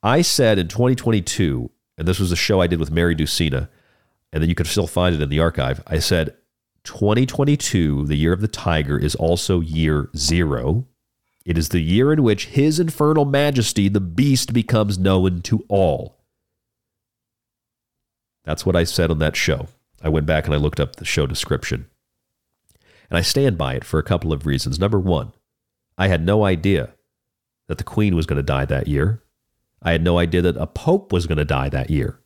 I said in 2022, and this was a show I did with Mary Ducina, and then you can still find it in the archive. I said 2022, the year of the tiger, is also year zero. It is the year in which his infernal majesty, the beast, becomes known to all. That's what I said on that show. I went back and I looked up the show description. And I stand by it for a couple of reasons. Number one, I had no idea that the queen was going to die that year. I had no idea that a pope was going to die that year.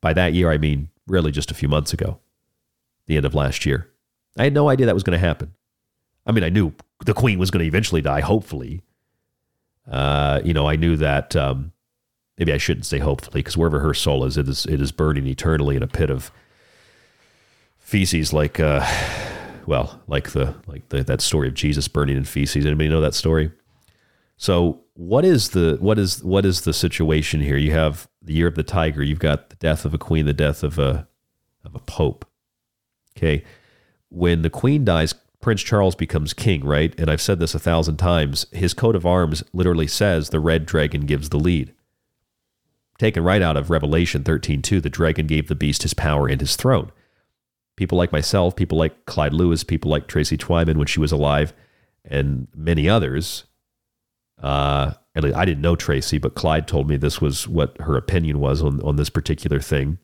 By that year, I mean really just a few months ago, the end of last year. I had no idea that was going to happen. I mean, I knew the queen was going to eventually die, hopefully. Uh, you know, I knew that. Um, maybe I shouldn't say hopefully, because wherever her soul is, it is it is burning eternally in a pit of feces, like uh, well, like the like the, that story of Jesus burning in feces. Anybody know that story? So what is the what is what is the situation here? You have the year of the tiger. You've got the death of a queen, the death of a of a pope. Okay, when the queen dies, Prince Charles becomes king, right? And I've said this a thousand times. His coat of arms literally says the red dragon gives the lead. Taken right out of Revelation 13:2, the dragon gave the beast his power and his throne. People like myself, people like Clyde Lewis, people like Tracy Twyman when she was alive, and many others. Uh, at least I didn't know Tracy, but Clyde told me this was what her opinion was on, on this particular thing.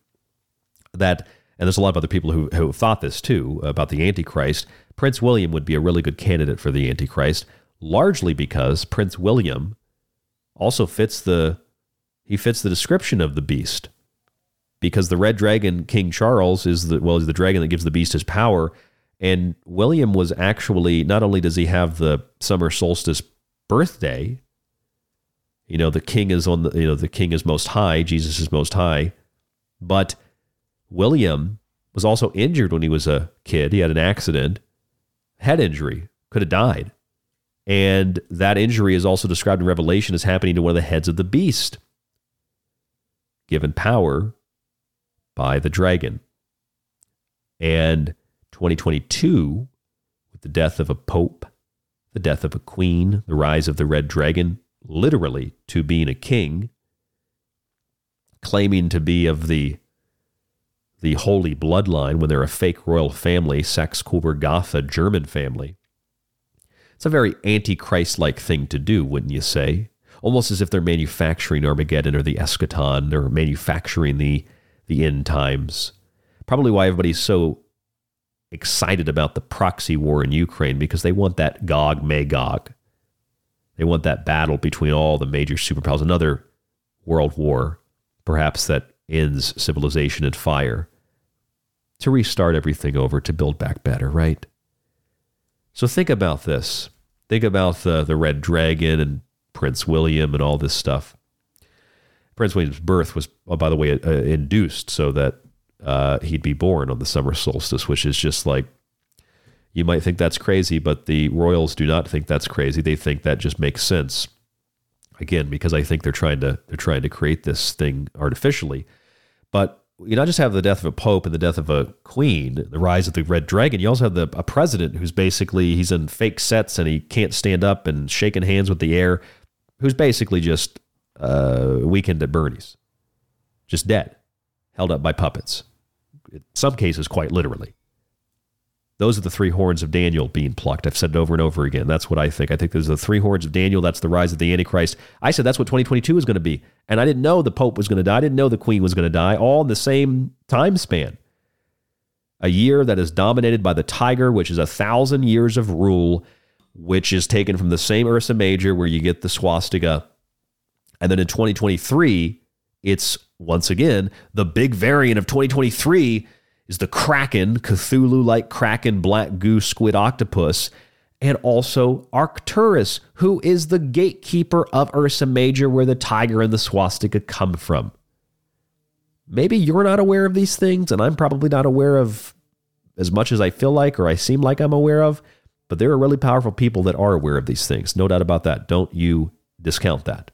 That, and there's a lot of other people who, who thought this too about the Antichrist. Prince William would be a really good candidate for the Antichrist, largely because Prince William also fits the he fits the description of the beast. Because the red dragon, King Charles, is the well, is the dragon that gives the beast his power. And William was actually not only does he have the summer solstice birthday, you know, the king is on the you know, the king is most high, Jesus is most high, but William was also injured when he was a kid. He had an accident, head injury, could have died. And that injury is also described in Revelation as happening to one of the heads of the beast, given power by the dragon. And 2022, with the death of a pope, the death of a queen, the rise of the red dragon, literally to being a king, claiming to be of the the holy bloodline when they're a fake royal family, Saxe Coburg Gotha German family. It's a very antichrist like thing to do, wouldn't you say? Almost as if they're manufacturing Armageddon or the eschaton, or manufacturing the the end times. Probably why everybody's so excited about the proxy war in Ukraine because they want that Gog Magog. They want that battle between all the major superpowers, another world war, perhaps that ends civilization in fire, to restart everything over, to build back better, right? So think about this. Think about the, the Red Dragon and Prince William and all this stuff. Prince William's birth was, oh, by the way, uh, induced so that uh, he'd be born on the summer solstice, which is just like you might think that's crazy, but the royals do not think that's crazy. They think that just makes sense. Again, because I think they're trying to they're trying to create this thing artificially. But you not just have the death of a pope and the death of a queen, the rise of the red dragon. You also have the a president who's basically he's in fake sets and he can't stand up and shaking hands with the air, who's basically just uh, weekend at Bernie's, just dead, held up by puppets. In some cases, quite literally. Those are the three horns of Daniel being plucked. I've said it over and over again. That's what I think. I think there's the three horns of Daniel. That's the rise of the Antichrist. I said that's what 2022 is going to be. And I didn't know the Pope was going to die. I didn't know the Queen was going to die, all in the same time span. A year that is dominated by the tiger, which is a thousand years of rule, which is taken from the same Ursa Major where you get the swastika. And then in 2023, it's once again the big variant of 2023 is the Kraken, Cthulhu like Kraken, black goose, squid octopus, and also Arcturus, who is the gatekeeper of Ursa Major, where the tiger and the swastika come from. Maybe you're not aware of these things, and I'm probably not aware of as much as I feel like or I seem like I'm aware of, but there are really powerful people that are aware of these things. No doubt about that. Don't you discount that.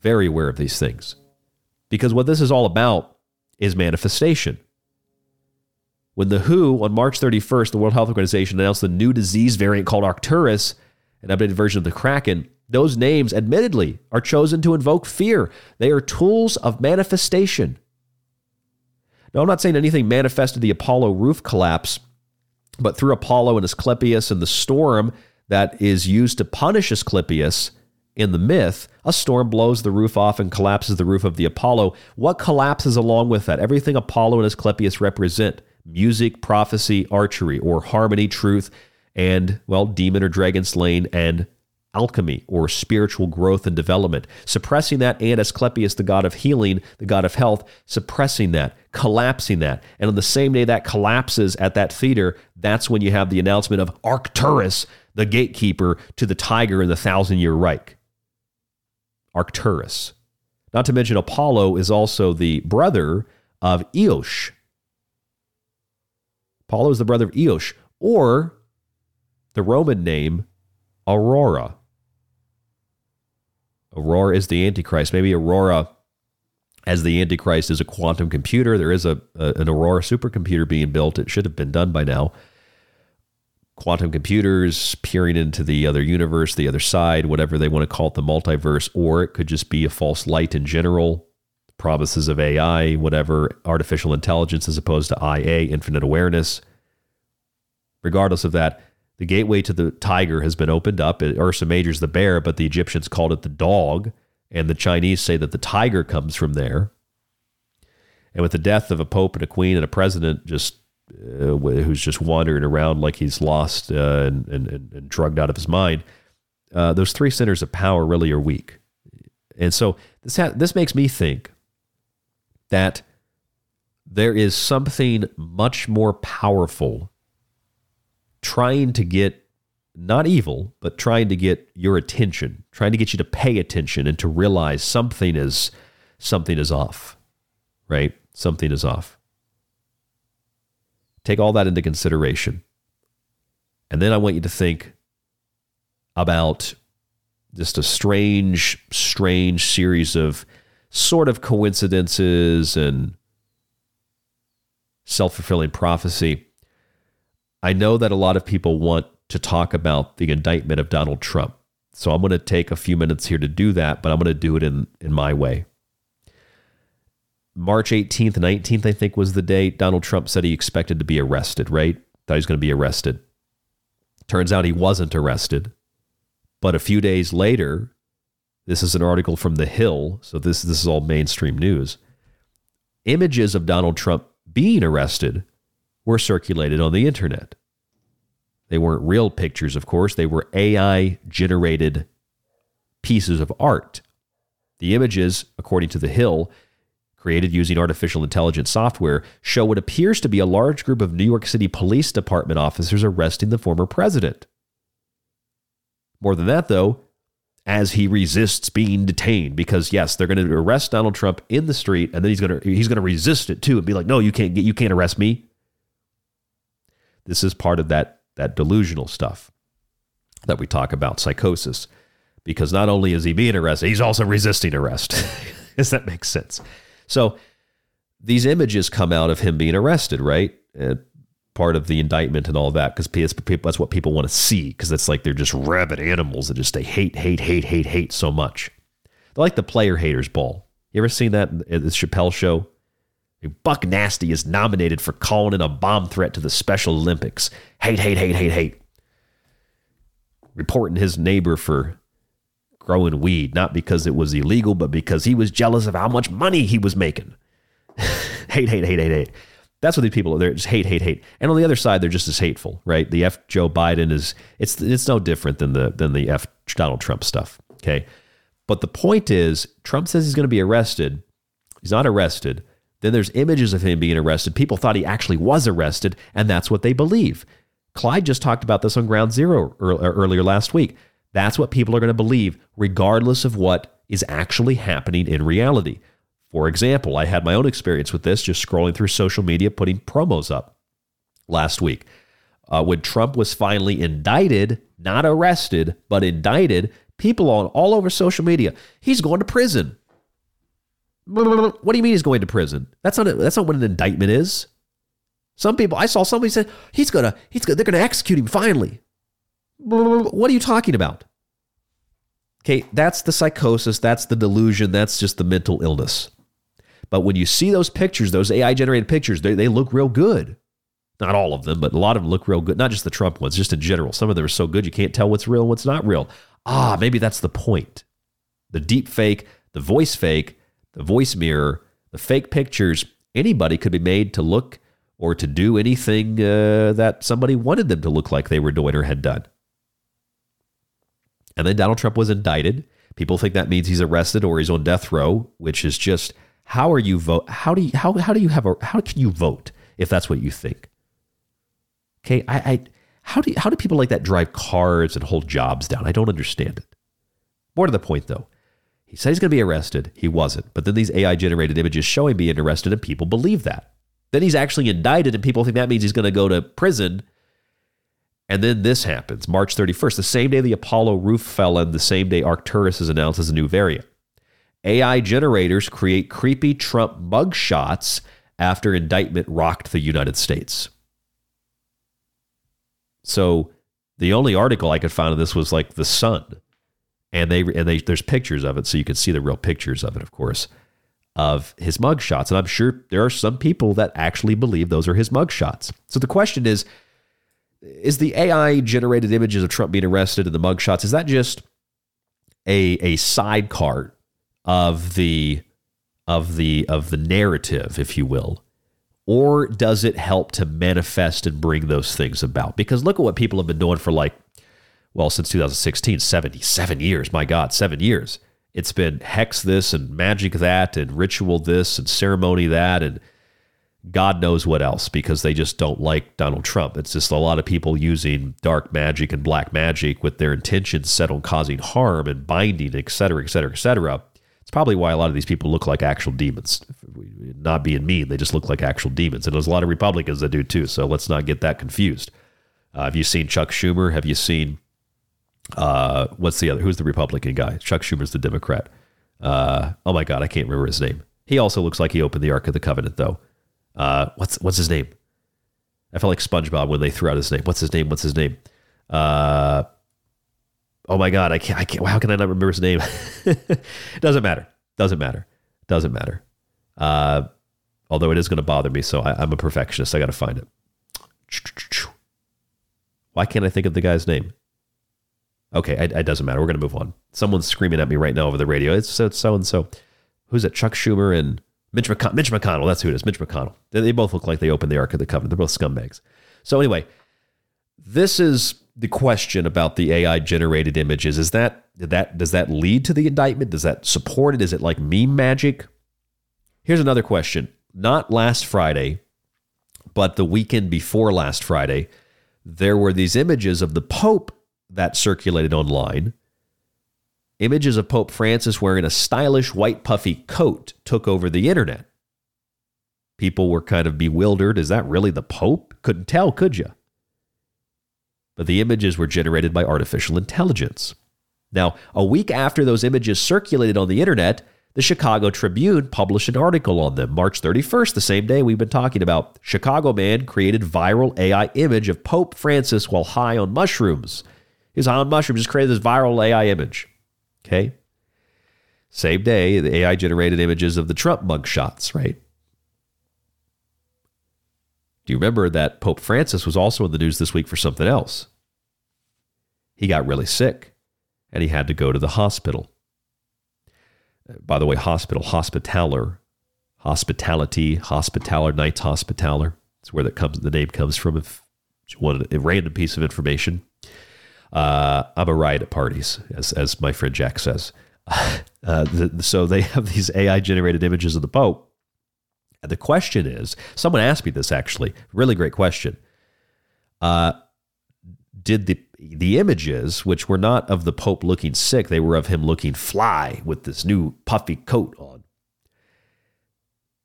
Very aware of these things. Because what this is all about is manifestation. When the WHO on March 31st, the World Health Organization announced the new disease variant called Arcturus, an updated version of the Kraken, those names, admittedly, are chosen to invoke fear. They are tools of manifestation. Now, I'm not saying anything manifested the Apollo roof collapse, but through Apollo and Asclepius and the storm that is used to punish Asclepius in the myth, a storm blows the roof off and collapses the roof of the Apollo. What collapses along with that? Everything Apollo and Asclepius represent music, prophecy, archery, or harmony, truth, and, well, demon or dragon slain and alchemy or spiritual growth and development. Suppressing that, and Asclepius, the god of healing, the god of health, suppressing that, collapsing that. And on the same day that collapses at that theater, that's when you have the announcement of Arcturus, the gatekeeper to the tiger in the thousand year Reich. Arcturus. Not to mention, Apollo is also the brother of Eos. Apollo is the brother of Eos, or the Roman name Aurora. Aurora is the Antichrist. Maybe Aurora, as the Antichrist, is a quantum computer. There is a, a an Aurora supercomputer being built. It should have been done by now. Quantum computers peering into the other universe, the other side, whatever they want to call it, the multiverse, or it could just be a false light in general. Promises of AI, whatever, artificial intelligence as opposed to IA, infinite awareness. Regardless of that, the gateway to the tiger has been opened up. Ursa Major's the bear, but the Egyptians called it the dog, and the Chinese say that the tiger comes from there. And with the death of a pope and a queen and a president just uh, who's just wandering around like he's lost uh, and, and, and, drugged out of his mind, uh, those three centers of power really are weak. And so this ha- this makes me think that there is something much more powerful trying to get not evil, but trying to get your attention, trying to get you to pay attention and to realize something is something is off. Right? Something is off. Take all that into consideration. And then I want you to think about just a strange, strange series of sort of coincidences and self fulfilling prophecy I know that a lot of people want to talk about the indictment of Donald Trump. So I'm going to take a few minutes here to do that, but I'm going to do it in, in my way. March 18th, 19th, I think was the date. Donald Trump said he expected to be arrested, right? Thought he was going to be arrested. Turns out he wasn't arrested. But a few days later, this is an article from The Hill, so this, this is all mainstream news. Images of Donald Trump being arrested were circulated on the internet. They weren't real pictures, of course, they were AI generated pieces of art. The images, according to The Hill, created using artificial intelligence software, show what appears to be a large group of New York City Police Department officers arresting the former president. More than that, though, as he resists being detained, because yes, they're going to arrest Donald Trump in the street, and then he's going to he's going to resist it too, and be like, "No, you can't get, you can't arrest me." This is part of that, that delusional stuff that we talk about, psychosis. Because not only is he being arrested, he's also resisting arrest. Does that make sense? So these images come out of him being arrested, right? Uh, part of the indictment and all that, because that's what people want to see, because it's like they're just rabid animals that just they hate, hate, hate, hate, hate so much. They're like the player haters ball. You ever seen that at the Chappelle show? Buc Nasty is nominated for calling in a bomb threat to the Special Olympics. Hate, hate, hate, hate, hate. Reporting his neighbor for growing weed, not because it was illegal, but because he was jealous of how much money he was making. hate, hate, hate, hate, hate. That's what these people are. They're just hate, hate, hate. And on the other side, they're just as hateful, right? The F Joe Biden is it's it's no different than the than the F Donald Trump stuff. Okay. But the point is, Trump says he's going to be arrested. He's not arrested. Then there's images of him being arrested. People thought he actually was arrested, and that's what they believe. Clyde just talked about this on Ground Zero earlier last week. That's what people are going to believe, regardless of what is actually happening in reality. For example, I had my own experience with this just scrolling through social media, putting promos up last week. Uh, when Trump was finally indicted, not arrested, but indicted, people on all over social media, he's going to prison. What do you mean he's going to prison? That's not a, that's not what an indictment is. Some people I saw somebody say he's gonna he's gonna, they're gonna execute him finally. What are you talking about? Okay, that's the psychosis, that's the delusion, that's just the mental illness. But when you see those pictures, those AI generated pictures, they, they look real good. Not all of them, but a lot of them look real good. Not just the Trump ones, just in general. Some of them are so good you can't tell what's real and what's not real. Ah, maybe that's the point. The deep fake, the voice fake, the voice mirror, the fake pictures, anybody could be made to look or to do anything uh, that somebody wanted them to look like they were doing or had done. And then Donald Trump was indicted. People think that means he's arrested or he's on death row, which is just how are you vote? How do you how how do you have a how can you vote if that's what you think? Okay, I, I how do you, how do people like that drive cars and hold jobs down? I don't understand it. More to the point though, he said he's going to be arrested. He wasn't, but then these AI generated images show him being arrested, and people believe that. Then he's actually indicted, and people think that means he's going to go to prison. And then this happens March 31st, the same day the Apollo roof fell in, the same day Arcturus is announced as a new variant. AI generators create creepy Trump mugshots after indictment rocked the United States. So the only article I could find of this was like the Sun, and they and they there's pictures of it, so you can see the real pictures of it, of course of his mugshots. And I'm sure there are some people that actually believe those are his mugshots. So the question is is the AI generated images of Trump being arrested and the mugshots, is that just a, a sidecar of the of the of the narrative, if you will? Or does it help to manifest and bring those things about? Because look at what people have been doing for like, well, since 2016, 77 years. My God, seven years it's been hex this and magic that and ritual this and ceremony that and God knows what else because they just don't like Donald Trump. It's just a lot of people using dark magic and black magic with their intentions set on causing harm and binding, et cetera, et cetera, et cetera. It's probably why a lot of these people look like actual demons. Not being mean, they just look like actual demons. And there's a lot of Republicans that do too. So let's not get that confused. Uh, have you seen Chuck Schumer? Have you seen uh, what's the other? Who's the Republican guy? Chuck Schumer's the Democrat. Uh, oh my God, I can't remember his name. He also looks like he opened the Ark of the Covenant, though. Uh, what's what's his name? I felt like SpongeBob when they threw out his name. What's his name? What's his name? Uh, oh my God, I can't. I can't. How can I not remember his name? Doesn't matter. Doesn't matter. Doesn't matter. Uh, although it is going to bother me, so I, I'm a perfectionist. I got to find it. Why can't I think of the guy's name? Okay, it, it doesn't matter. We're going to move on. Someone's screaming at me right now over the radio. It's so and so. Who's it? Chuck Schumer and Mitch, Mitch McConnell. That's who it is. Mitch McConnell. They, they both look like they opened the Ark of the Covenant. They're both scumbags. So anyway, this is the question about the AI generated images. Is that that does that lead to the indictment? Does that support it? Is it like meme magic? Here's another question. Not last Friday, but the weekend before last Friday, there were these images of the Pope that circulated online. Images of Pope Francis wearing a stylish white puffy coat took over the internet. People were kind of bewildered. Is that really the Pope? Couldn't tell, could you? But the images were generated by artificial intelligence. Now, a week after those images circulated on the internet, the Chicago Tribune published an article on them. March 31st, the same day we've been talking about, Chicago man created viral AI image of Pope Francis while high on mushrooms. His high on mushrooms just created this viral AI image. Okay. Same day, the AI generated images of the Trump mugshots, right? Do you remember that Pope Francis was also in the news this week for something else? He got really sick and he had to go to the hospital. Uh, by the way, hospital, hospitaler, hospitality, hospitaler, Knights Hospitaler. That's where that comes. The name comes from. If you want a random piece of information, uh, I'm a riot at parties, as, as my friend Jack says. Uh, the, so they have these AI generated images of the Pope. And the question is someone asked me this actually, really great question. Uh, did the the images, which were not of the Pope looking sick, they were of him looking fly with this new puffy coat on.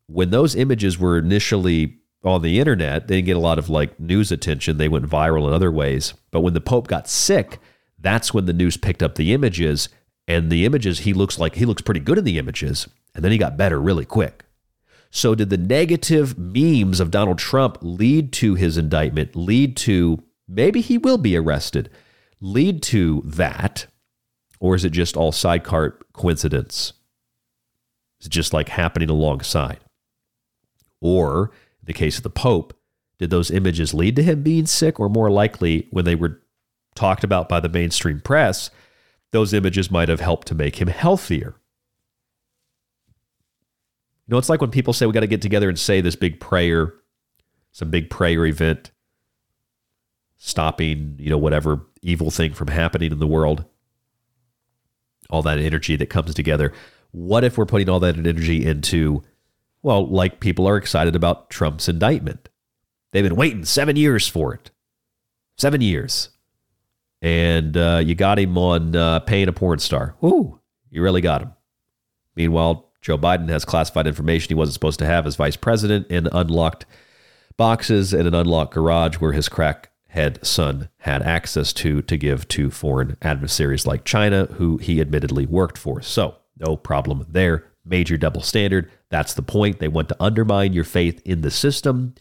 When those images were initially on the internet, they didn't get a lot of like news attention. They went viral in other ways. But when the Pope got sick, that's when the news picked up the images. And the images, he looks like he looks pretty good in the images. And then he got better really quick. So, did the negative memes of Donald Trump lead to his indictment, lead to maybe he will be arrested, lead to that? Or is it just all sidecar coincidence? It's just like happening alongside. Or, in the case of the Pope, did those images lead to him being sick? Or more likely, when they were talked about by the mainstream press, those images might have helped to make him healthier. You know, it's like when people say we got to get together and say this big prayer, some big prayer event, stopping, you know, whatever evil thing from happening in the world. All that energy that comes together. What if we're putting all that energy into, well, like people are excited about Trump's indictment? They've been waiting seven years for it. Seven years. And uh, you got him on uh, paying a porn star. Ooh, you really got him. Meanwhile, Joe Biden has classified information he wasn't supposed to have as vice president in unlocked boxes in an unlocked garage where his crackhead son had access to to give to foreign adversaries like China, who he admittedly worked for. So, no problem there. Major double standard. That's the point. They want to undermine your faith in the system,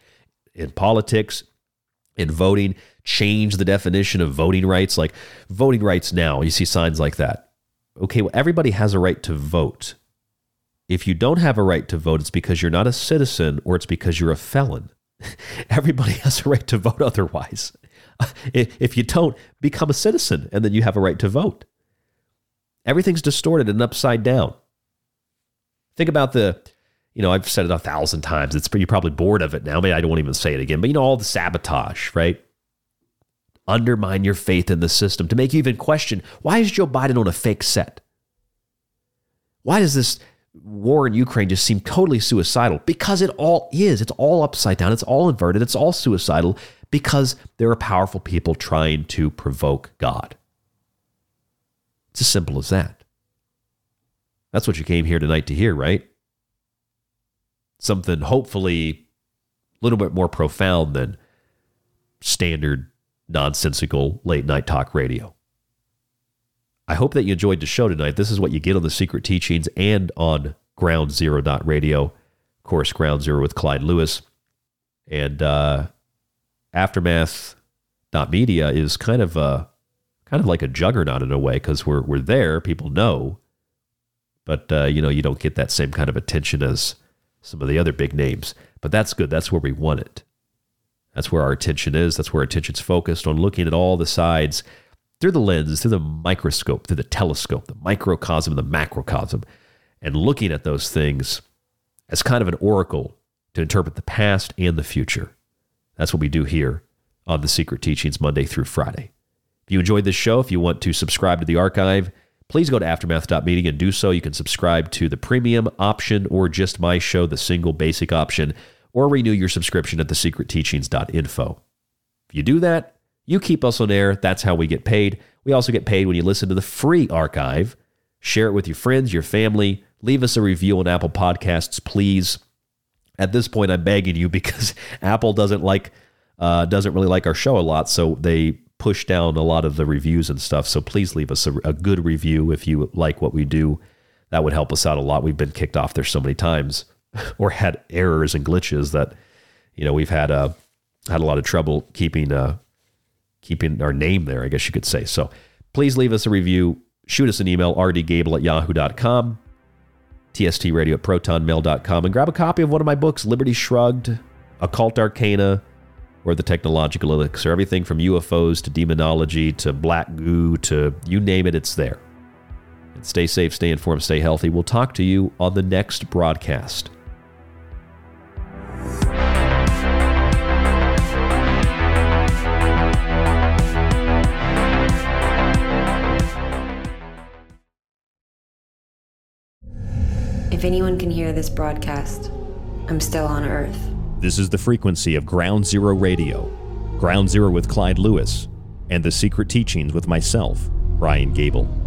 in politics, in voting, change the definition of voting rights. Like voting rights now, you see signs like that. Okay, well, everybody has a right to vote. If you don't have a right to vote, it's because you're not a citizen or it's because you're a felon. Everybody has a right to vote otherwise. If you don't, become a citizen and then you have a right to vote. Everything's distorted and upside down. Think about the, you know, I've said it a thousand times. It's you're probably bored of it now. Maybe I don't even say it again. But you know, all the sabotage, right? Undermine your faith in the system to make you even question why is Joe Biden on a fake set? Why does this war in Ukraine just seem totally suicidal? Because it all is. It's all upside down. It's all inverted. It's all suicidal because there are powerful people trying to provoke God. It's as simple as that. That's what you came here tonight to hear, right? Something hopefully a little bit more profound than standard nonsensical late night talk radio. I hope that you enjoyed the show tonight. This is what you get on the Secret Teachings and on Ground Zero Radio. Of course, Ground Zero with Clyde Lewis. And uh, Aftermath dot Media is kind of a kind of like a juggernaut in a way because we're we're there, people know, but uh, you know you don't get that same kind of attention as some of the other big names. But that's good. That's where we want it. That's where our attention is. That's where our attention's focused on looking at all the sides through the lens, through the microscope, through the telescope, the microcosm, the macrocosm, and looking at those things as kind of an oracle to interpret the past and the future. That's what we do here on the Secret Teachings Monday through Friday. If you enjoyed this show, if you want to subscribe to the archive, please go to aftermath.media and do so. You can subscribe to the premium option or just my show, the single basic option, or renew your subscription at thesecretteachings.info. If you do that, you keep us on air. That's how we get paid. We also get paid when you listen to the free archive. Share it with your friends, your family. Leave us a review on Apple Podcasts, please. At this point, I'm begging you because Apple doesn't like uh, doesn't really like our show a lot, so they push down a lot of the reviews and stuff. So please leave us a, a good review if you like what we do. That would help us out a lot. We've been kicked off there so many times, or had errors and glitches that you know we've had uh, had a lot of trouble keeping uh, keeping our name there, I guess you could say. So please leave us a review. Shoot us an email, rdgable at yahoo.com, tstradio at protonmail.com, and grab a copy of one of my books, Liberty Shrugged, Occult Arcana, or The Technological Elixir. Everything from UFOs to demonology to black goo to you name it, it's there. And stay safe, stay informed, stay healthy. We'll talk to you on the next broadcast. If anyone can hear this broadcast, I'm still on Earth. This is the frequency of Ground Zero Radio, Ground Zero with Clyde Lewis, and The Secret Teachings with myself, Ryan Gable.